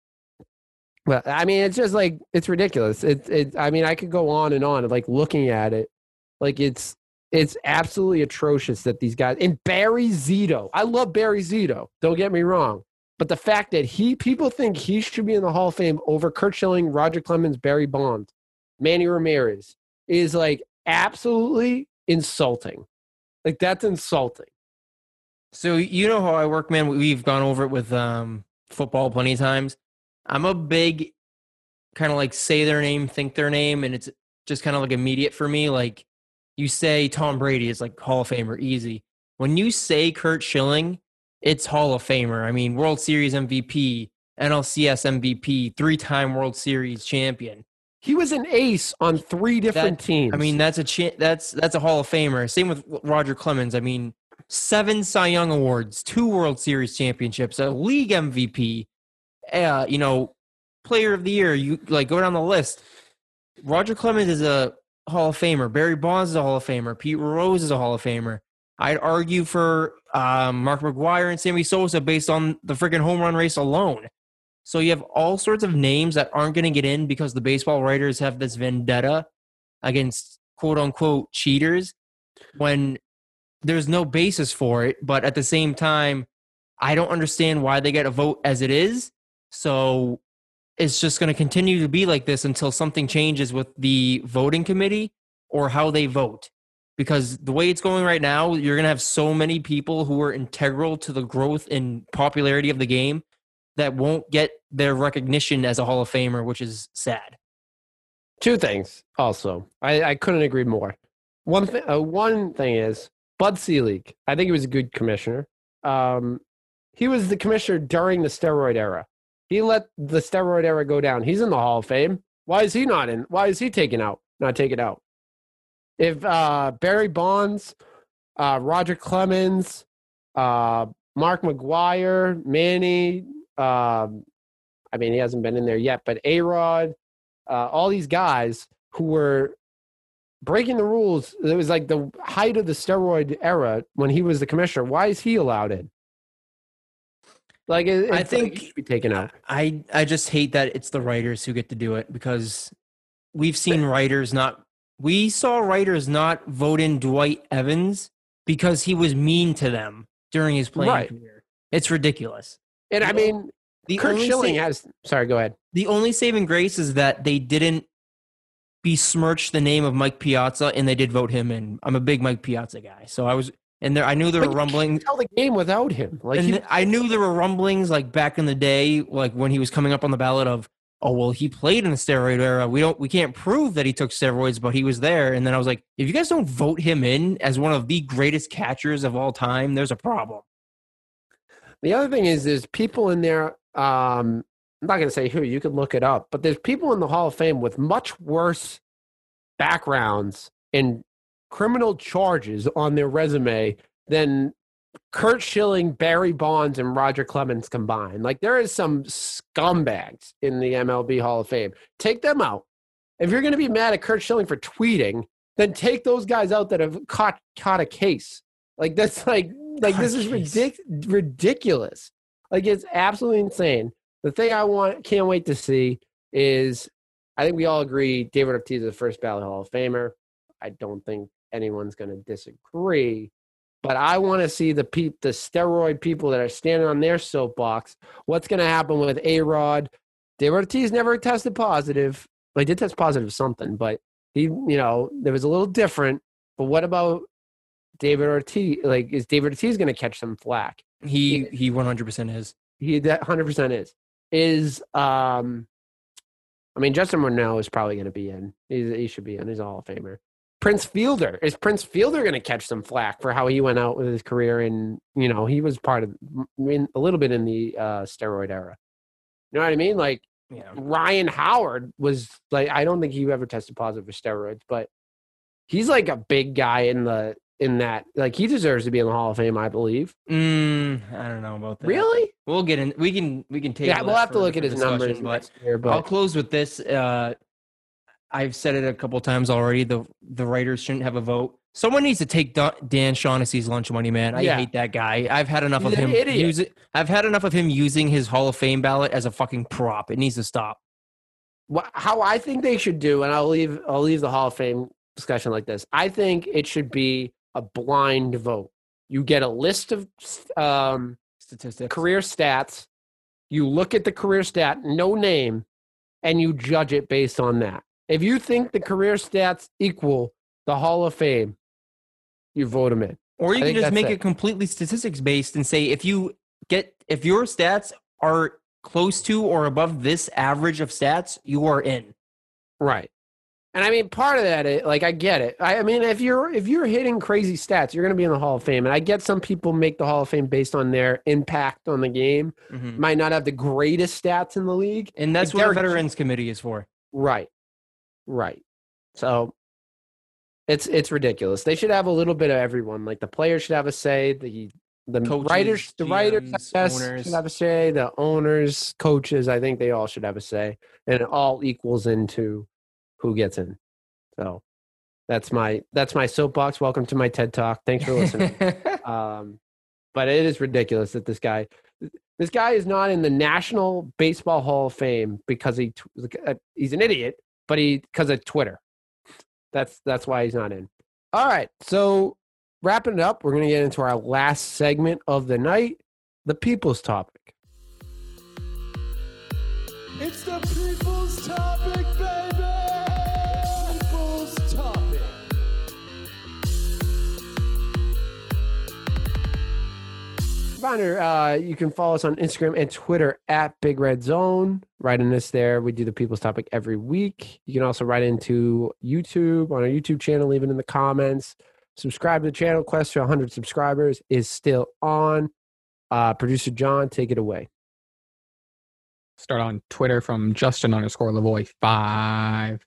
but I mean, it's just like it's ridiculous. It, it. I mean, I could go on and on, like looking at it, like it's it's absolutely atrocious that these guys and Barry Zito. I love Barry Zito. Don't get me wrong, but the fact that he people think he should be in the Hall of Fame over Curt Schilling, Roger Clemens, Barry Bonds, Manny Ramirez is like absolutely insulting. Like that's insulting. So you know how I work, man. We've gone over it with um, football plenty of times. I'm a big kind of like say their name, think their name, and it's just kind of like immediate for me. Like you say Tom Brady is like Hall of Famer, easy. When you say Curt Schilling, it's Hall of Famer. I mean, World Series MVP, NLCS MVP, three time World Series champion. He was an ace on three different That- teams. I mean, that's a cha- that's that's a Hall of Famer. Same with Roger Clemens. I mean, seven Cy Young awards, two World Series championships, a league MVP. Uh, you know, Player of the Year. You like go down the list. Roger Clemens is a Hall of Famer. Barry Bonds is a Hall of Famer. Pete Rose is a Hall of Famer. I'd argue for um, Mark McGwire and Sammy Sosa based on the freaking home run race alone. So you have all sorts of names that aren't going to get in because the baseball writers have this vendetta against quote unquote cheaters when there's no basis for it. But at the same time, I don't understand why they get a vote as it is. So it's just going to continue to be like this until something changes with the voting committee or how they vote. Because the way it's going right now, you're going to have so many people who are integral to the growth and popularity of the game that won't get their recognition as a Hall of Famer, which is sad. two things. Also, I, I couldn't agree more. One thing. Uh, one thing is Bud Selig. I think he was a good commissioner. Um, he was the commissioner during the steroid era. He let the steroid era go down. He's in the Hall of Fame. Why is he not in? Why is he taken out? Not taken out. If uh, Barry Bonds, uh, Roger Clemens, uh, Mark McGwire, Manny, um, I mean, he hasn't been in there yet, but A Rod, uh, all these guys who were breaking the rules. It was like the height of the steroid era when he was the commissioner. Why is he allowed in? Like, it, I it's like think- should be taken out. I I just hate that it's the writers who get to do it because we've seen writers not we saw writers not vote in Dwight Evans because he was mean to them during his playing Right. career. It's ridiculous. And I mean, The Curt Schilling sa- has. Sorry, go ahead. the only saving grace is that they didn't besmirch the name of Mike Piazza and they did vote him in. I'm a big Mike Piazza guy, so I was and there I knew there But were rumblings. Tell the game without him. Like, and he, I knew there were rumblings like back in the day, like when he was coming up on the ballot of, oh well, he played in the steroid era. We don't, we can't prove that he took steroids, but he was there. And then I was like, if you guys don't vote him in as one of the greatest catchers of all time, there's a problem. The other thing is, there's people in there. Um, I'm not going to say who. You can look it up, but there's people in the Hall of Fame with much worse backgrounds and criminal charges on their resume than Curt Schilling, Barry Bonds, and Roger Clemens combined. Like there is some scumbags in the MLB Hall of Fame. Take them out. If you're going to be mad at Curt Schilling for tweeting, then take those guys out that have caught caught a case. Like that's like like this is ridic- ridiculous. Like it's absolutely insane. The thing I want can't wait to see is I think we all agree David Ortiz is the first ballot Hall of Famer. I don't think anyone's going to disagree. But I want to see the pe- the steroid people that are standing on their soapbox. What's going to happen with A Rod? David Ortiz never tested positive. Well, he did test positive something, but he, you know, there was a little different. But what about David Ortiz? Like, is David Ortiz going to catch some flack? He, he 100% is. He that hundred percent is. Is um, I mean Justin Morneau is probably going to be in. He's, he should be in. He's a Hall of Famer. Prince Fielder is Prince Fielder going to catch some flack for how he went out with his career and you know he was part of in, a little bit in the uh, steroid era. You know what I mean? Like Yeah. Ryan Howard was like I don't think he ever tested positive for steroids, but he's like a big guy in the in that like he deserves to be in the Hall of Fame, I believe. Mm, I don't know about that. Really? We'll get in. We can, we can take Yeah, we'll have to look at his numbers But year. I'll close with this. Uh, I've said it a couple times already. The the writers shouldn't have a vote. Someone needs to take Dan Shaughnessy's lunch money, man. I Yeah. hate that guy. I've had enough He's of him use it. I've had enough of him using his Hall of Fame ballot as a fucking prop. It needs to stop. How I think they should do, and I'll leave I'll leave the Hall of Fame discussion like this. I think it should be a blind vote. You get a list of um, Statistics. career stats. You look at the career stat, no name, and you judge it based on that. If you think the career stats equal the Hall of Fame, you vote him in. Or I you can just make it. it completely statistics based and say if you get if your stats are close to or above this average of stats, you are in. Right. And I mean, part of that, is, like, I get it. I, I mean, if you're if you're hitting crazy stats, you're going to be in the Hall of Fame. And I get some people make the Hall of Fame based on their impact on the game. Mhm. Might not have the greatest stats in the league. And that's what the Veterans Committee is for. Right. Right. So it's it's ridiculous. They should have a little bit of everyone. Like the players should have a say. The the Coaches, writers, the writers, I guess, owners. should have a say. The owners, coaches, I think they all should have a say, and it all equals into who gets in. So that's my that's my soapbox. Welcome to my TED talk. Thanks for listening. um, but it is ridiculous that this guy, this guy is not in the National Baseball Hall of Fame because he uh, he's an idiot, but he because of Twitter. That's that's why he's not in. All right, so wrapping it up, we're gonna get into our last segment of the night, the people's topic. It's the people's topic, Uh, you can follow us on Instagram and Twitter at Big Red Zone. Write in us there. We do the people's topic every week. You can also write into YouTube on our YouTube channel, leave it in the comments. Subscribe to the channel. Quest to 100 subscribers is still on. Uh, Producer John, take it away. Start on Twitter from Justin underscore Lavoy five.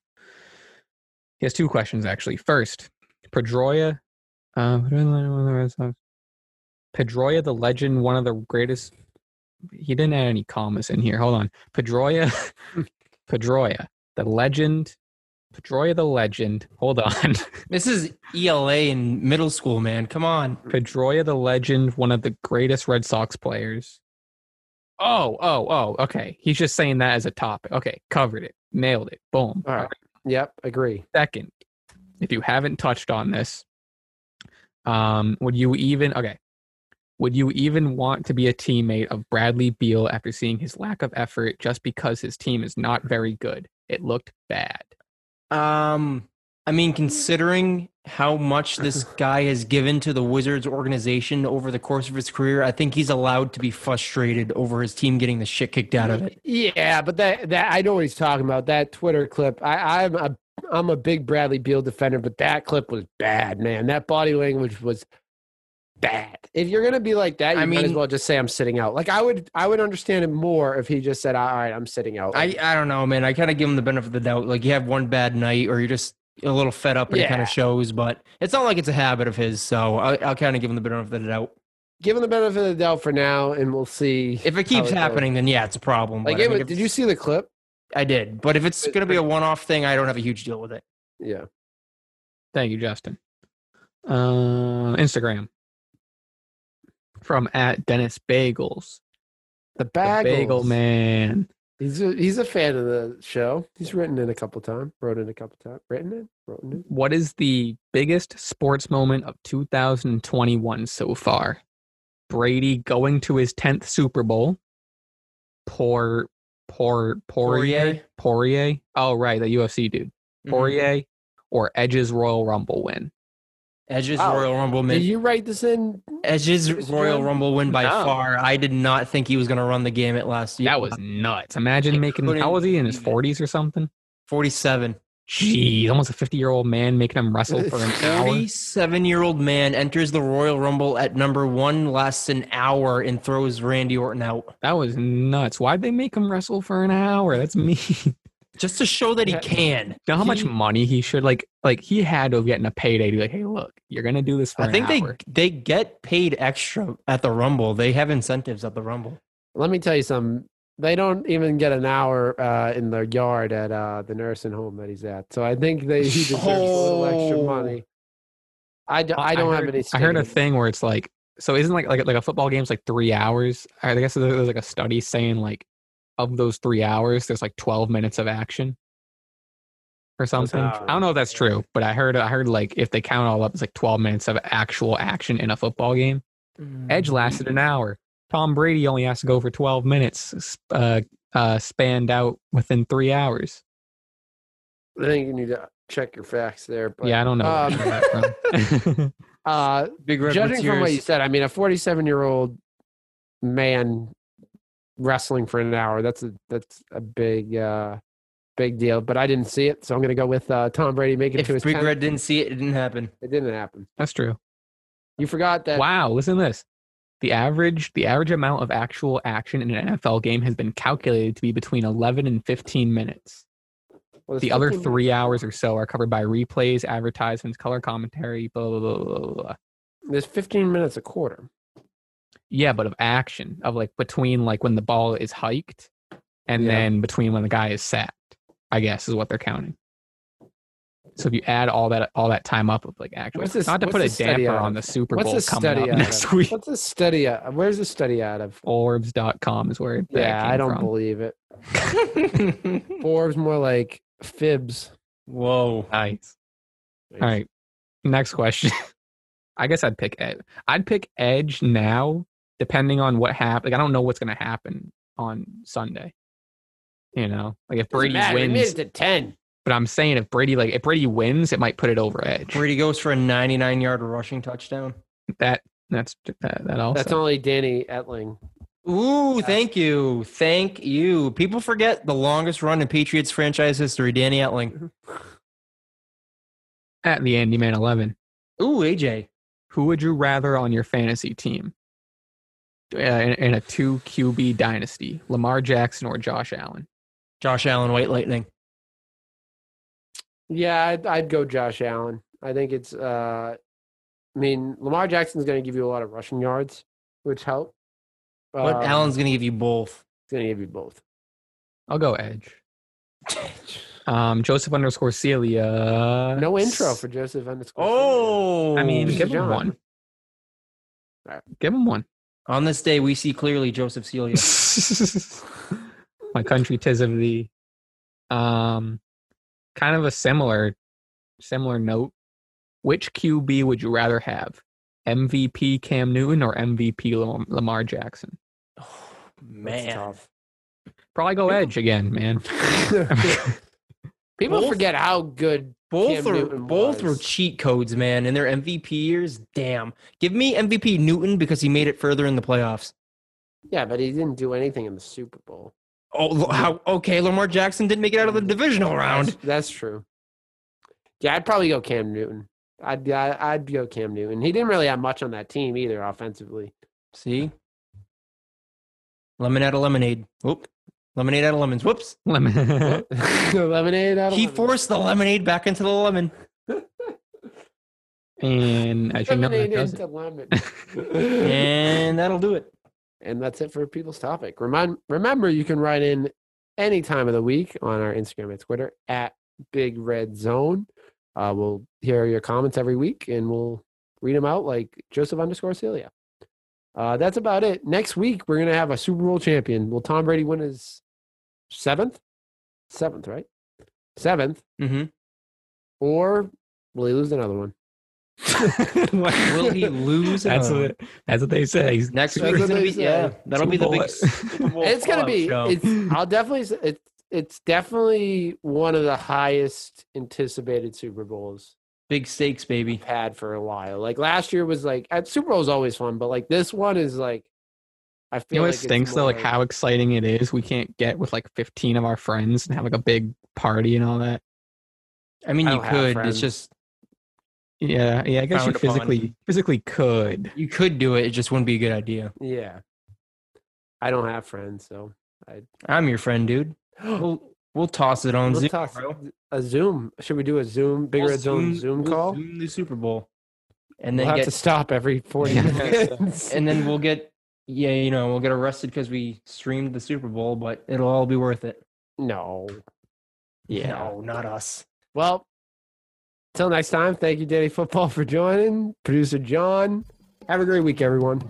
He has two questions actually. First, Pedroia, uh, Pedroia the legend, one of the greatest. He didn't add any commas in here. Hold on, Pedroia, Pedroia the legend, Pedroia the legend. Hold on, this is ELA in middle school, man. Come on. Pedroia the legend, one of the greatest Red Sox players. Oh, oh, oh, okay. He's just saying that as a topic. Okay, covered it, nailed it, boom. All right. Yep, agree. Second, if you haven't touched on this, um, would you even okay? Would you even want to be a teammate of Bradley Beal after seeing his lack of effort just because his team is not very good? It looked bad. Um, I mean, considering how much this guy has given to the Wizards organization over the course of his career, I think he's allowed to be frustrated over his team getting the shit kicked out of it. Yeah, but that that I know what he's talking about. That Twitter clip. I, I'm a I'm a big Bradley Beal defender, but that clip was bad, man. That body language was bad. If you're gonna be like that, you I might as mean- well just say I'm sitting out. Like I would I would understand it more if he just said, "All right, I'm sitting out." I, I don't know, man. I kind of give him the benefit of the doubt. Like you have one bad night, or you're just a little fed up, and it kind of shows. But it's not like it's a habit of his, so I, I'll kind of give him the benefit of the doubt. Give him the benefit of the doubt for now, and we'll see If it keeps goes. happening, then yeah, it's a problem. Like, But I mean, did you see the clip? I did, but if it's It's going to be a one-off thing, I don't have a huge deal with it. Yeah. Thank you, Justin. Uh, Instagram from at Dennis Bagels, The the bagels. Bagel Man. He's a, he's a fan of the show. He's written in a couple times. Wrote in a couple times. Written in. Wrote in. What is the biggest sports moment of 2021 so far? Brady going to his 10th Super Bowl. Poor, poor, Poirier, Poirier. Oh, right, the UFC dude. Mhm. Or Edge's Royal Rumble win. Edge's Wow. Royal Rumble Did you write this in? Edge's Mr. Royal John? Rumble win by No. far. I did not think he was going to run the gamut last year. That was nuts. Imagine I making, couldn't how was he in his 40s or something? 47. Jeez, almost a 50 year old man making him wrestle for an hour. 47 year old man enters the Royal Rumble at number one, lasts an hour, and throws Randy Orton out. That was nuts. Why'd they make him wrestle for an hour? That's mean. Just to show that he Yeah. can. You know how much money he should like like he had to have gotten a payday to be like, hey, look, you're gonna do this for I an think they hour. they get paid extra at the Rumble. They have incentives at the Rumble. Let me tell you something. They don't even get an hour uh, in their yard at uh, the nursing home that he's at. So I think they he deserves a little extra Oh. money. I, don't I don't have heard, any. I heard a thing where it's like, so isn't like like like a football game's like three hours? I guess there was like a study saying like, of those three hours, there's like twelve minutes of action, or something. not I don't know if that's true, but I heard I heard like if they count all up, it's like twelve minutes of actual action in a football game. Edge lasted an hour. Tom Brady only has to go for twelve minutes, uh, uh, spanned out within three hours. I think you need to check your facts there. But, yeah, I don't know. um, got that from. Uh, Big red judging from what you said, I mean, a 47 year old man wrestling for an hour. That's a that's a big uh big deal. But I didn't see it, so I'm going to go with uh, Tom Brady making it If to his Big 10th. Red didn't see it, it didn't happen. It didn't happen. That's true. You forgot that. Wow, listen to this. The average the average amount of actual action in an NFL game has been calculated to be between 11 and 15 minutes. well, The other 15 three hours or so are covered by replays, advertisements, color commentary, blah blah blah blah. blah, blah. There's 15 minutes a quarter. Yeah, but of action of like between like when the ball is hiked and Yeah. then between when the guy is sacked. I guess is what they're counting. So if you add all that all that time up of like actual, What's this- not to put a damper on the Super What's Bowl this coming study up next of? week. What's the study out? Where's the study out of? Orbs.com is where that Yeah, came I don't from. believe it. Forbes more like fibs. Whoa. Nice. All right. Next question. I guess I'd pick Edge. I'd pick Edge now, depending on what happens. Like I don't know what's going to happen on Sunday. You know, like if Brady Brady wins, it to 10. but I'm saying if Brady like if Brady wins, it might put it over Edge. Brady goes for a 99 yard rushing touchdown. That that's that, that also. That's only Danny Etling. Ooh, thank you. Thank you. People forget the longest run in Patriots franchise history, Danny Etling. at the Andy Man 11. Ooh, AJ. Who would you rather on your fantasy team? Uh, in, in a two QB dynasty, Lamar Jackson or Josh Allen? Josh Allen, White Lightning. Yeah, I'd, I'd go Josh Allen. I think it's. uh I mean, Lamar Jackson's going to give you a lot of rushing yards, which help. But Um, Allen's going to give you both. He's going to give you both. I'll go Edge. Um, Joseph underscore Celia. No intro for Joseph underscore. Oh, I mean, Mr. give him John. one. Alright. Give him one. On this day, we see clearly Joseph Celia. My country tis of thee. Um, kind of a similar, similar note. Which QB would you rather have? MVP Cam Newton or MVP Lamar Jackson? That's Man. tough. Probably go Edge again, man. People Both- forget how good. Both Cam are both were cheat codes, man. In their MVP years, damn. Give me MVP Newton because he made it further in the playoffs. Yeah, but he didn't do anything in the Super Bowl. Oh, how? Okay, Lamar Jackson didn't make it out of the divisional round. That's, that's true. Yeah, I'd probably go Cam Newton. I'd I'd go Cam Newton. He didn't really have much on that team either offensively. See, lemon out of lemonade. Whoop, lemonade out of lemons. Whoops. Lemon. lemonade out of He lemon. forced the lemonade back into the lemon. and as you know, that lemonade does it. into lemon. And that'll do it. And that's it for people's topic. Remind, remember, you can write in any time of the week on our Instagram and Twitter at Big Red Zone. Uh, we'll hear your comments every week and we'll read them out like Joseph underscore Celia. Uh, that's about it. Next week, we're going to have a Super Bowl champion. Will Tom Brady win his seventh? Seventh, right? Seventh. mm-hmm. Or will he lose another one? Will he lose? That's what that's what they say. Next That's week's what gonna they be say. yeah. That'll be the big Bowl. Super Bowl it's gonna be. It's. I'll definitely. say It's. It's definitely one of the highest anticipated Super Bowls big stakes, baby. had for a while. Like last year was like at Super Bowl is always fun, but like this one is like. I feel You know like it's stinks though, like how exciting it is. We can't get with like 15 of our friends and have like a big party and all that. I mean, I you could. It's just Yeah, yeah. I guess Frowned you upon. physically physically could. you could do it. It just wouldn't be a good idea. Yeah. I don't have friends, so I. I'm your friend, dude. We'll we'll toss it on We'll Zoom. toss bro. a Zoom. Should we do a Zoom? Big We'll Red Zone Zoom we'll call. Zoom the Super Bowl, and we'll then have get to stop every forty minutes. and then we'll get yeah, you know, we'll get arrested because we streamed the Super Bowl, but it'll all be worth it. no. Yeah. No, not us. Well, until next time, thank you, Daddy Football, for joining. Producer John. Have a great week, everyone.